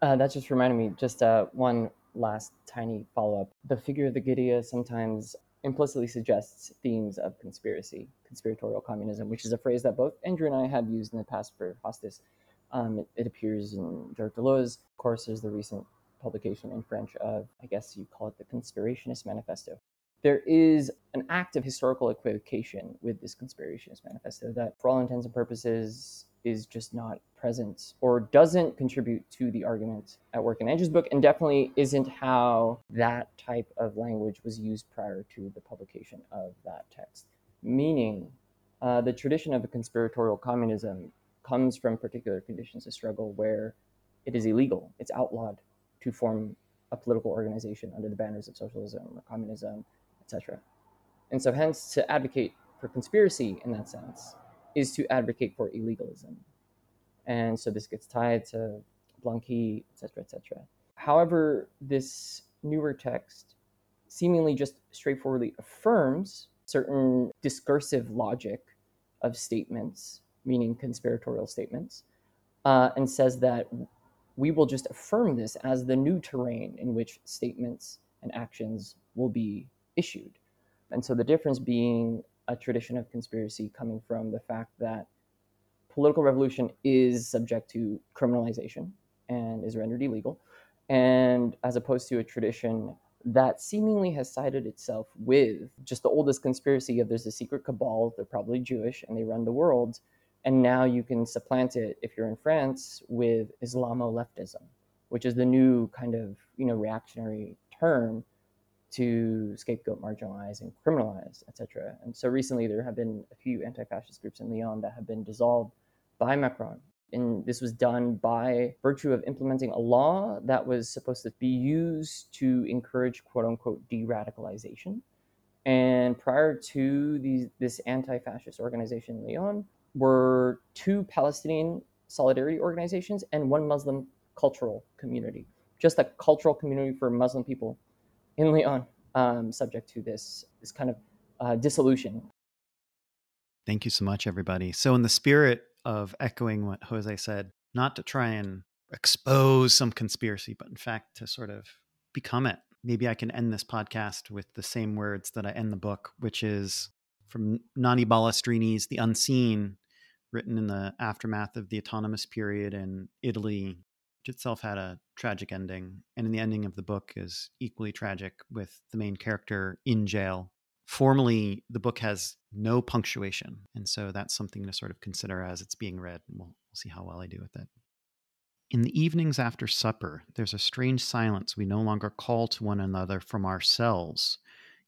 Uh, that just reminded me, just uh, one last tiny follow up. The figure of the guerrilla sometimes implicitly suggests themes of conspiracy, conspiratorial communism, which is a phrase that both Andrew and I have used in the past for Hostis. Um, it, it, appears in Dark Deleuze. Of course, there's the recent publication in French of, I guess you call it the Conspirationist Manifesto. There is an act of historical equivocation with this Conspirationist Manifesto that, for all intents and purposes, is just not present or doesn't contribute to the argument at work in Andrew's book, and definitely isn't how that type of language was used prior to the publication of that text. Meaning, uh, the tradition of a conspiratorial communism comes from particular conditions of struggle where it is illegal, it's outlawed to form a political organization under the banners of socialism or communism, etc. And so, hence, to advocate for conspiracy in that sense is to advocate for illegalism. And so this gets tied to Blanqui, etc., etc. However, this newer text seemingly just straightforwardly affirms certain discursive logic of statements, meaning conspiratorial statements, uh, and says that we will just affirm this as the new terrain in which statements and actions will be issued. And so the difference being a tradition of conspiracy coming from the fact that political revolution is subject to criminalization and is rendered illegal, and as opposed to a tradition that seemingly has sided itself with just the oldest conspiracy of there's a secret cabal, they're probably Jewish and they run the world. And now you can supplant it, if you're in France, with Islamo leftism, which is the new kind of you know reactionary term to scapegoat, marginalize, and criminalize, etc. And so recently there have been a few anti-fascist groups in Lyon that have been dissolved by Macron. And this was done by virtue of implementing a law that was supposed to be used to encourage quote unquote de radicalization. And prior to these, this anti fascist organization in Lyon were two Palestinian solidarity organizations and one Muslim cultural community, just a cultural community for Muslim people in Lyon, um, subject to this this kind of uh, dissolution. Thank you so much, everybody. So, in the spirit of echoing what Jose said, not to try and expose some conspiracy, but in fact to sort of become it. Maybe I can end this podcast with the same words that I end the book, which is from Nanni Balestrini's The Unseen, written in the aftermath of the autonomous period in Italy which itself had a tragic ending. And in the ending of the book is equally tragic with the main character in jail. Formally, the book has no punctuation. And so that's something to sort of consider as it's being read. We'll, we'll see how well I do with it. In the evenings after supper, there's a strange silence we no longer call to one another from our cells.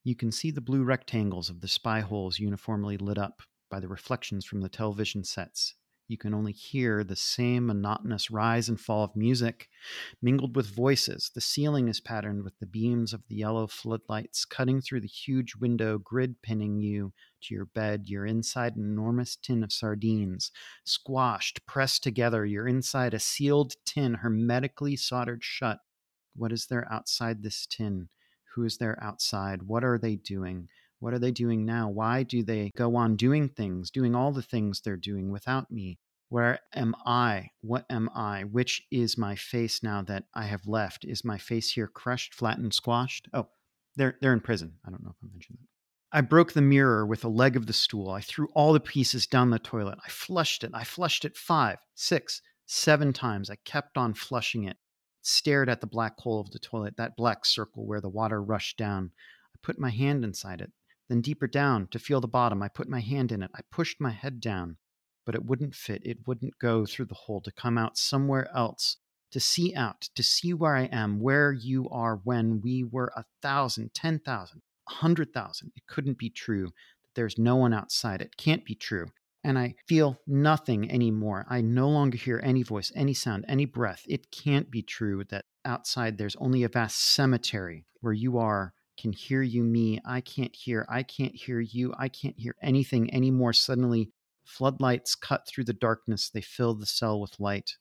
You can see the blue rectangles of the spy holes uniformly lit up by the reflections from the television sets you can only hear the same monotonous rise and fall of music mingled with voices. The ceiling is patterned with the beams of the yellow floodlights cutting through the huge window, grid pinning you to your bed. You're inside an enormous tin of sardines, squashed, pressed together. You're inside a sealed tin, hermetically soldered shut. What is there outside this tin? Who is there outside? What are they doing? What are they doing now? Why do they go on doing things, doing all the things they're doing without me? Where am I? What am I? Which is my face now that I have left? Is my face here crushed, flattened, squashed? Oh, they're they're in prison. I don't know if I mentioned that. I broke the mirror with a leg of the stool. I threw all the pieces down the toilet. I flushed it. I flushed it five, six, seven times. I kept on flushing it. Stared at the black hole of the toilet, that black circle where the water rushed down. I put my hand inside it. Then deeper down to feel the bottom, I put my hand in it. I pushed my head down, but it wouldn't fit. It wouldn't go through the hole to come out somewhere else, to see out, to see where I am, where you are when we were a thousand, ten thousand, a hundred thousand. It couldn't be true that there's no one outside. It can't be true. and I feel nothing anymore. I no longer hear any voice, any sound, any breath. It can't be true that outside there's only a vast cemetery where you are can hear you me i can't hear i can't hear you i can't hear anything anymore. Suddenly floodlights cut through the darkness they fill the cell with light.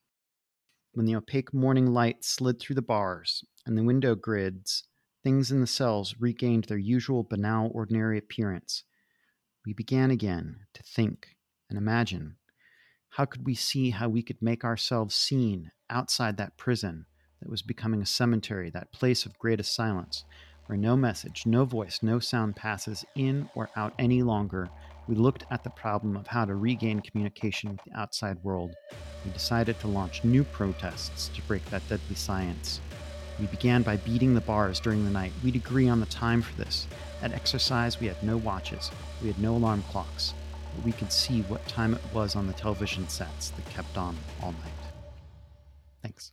When the opaque morning light slid through the bars and the window grids things in the cells regained their usual banal ordinary appearance. We began again to think and imagine. How could we see how we could make ourselves seen outside that prison that was becoming a cemetery, that place of greatest silence, where no message, no voice, no sound passes in or out any longer, we looked at the problem of how to regain communication with the outside world. We decided to launch new protests to break that deadly science. We began by beating the bars during the night. We'd agree on the time for this. At exercise, we had no watches, we had no alarm clocks, but we could see what time it was on the television sets that kept on all night. Thanks.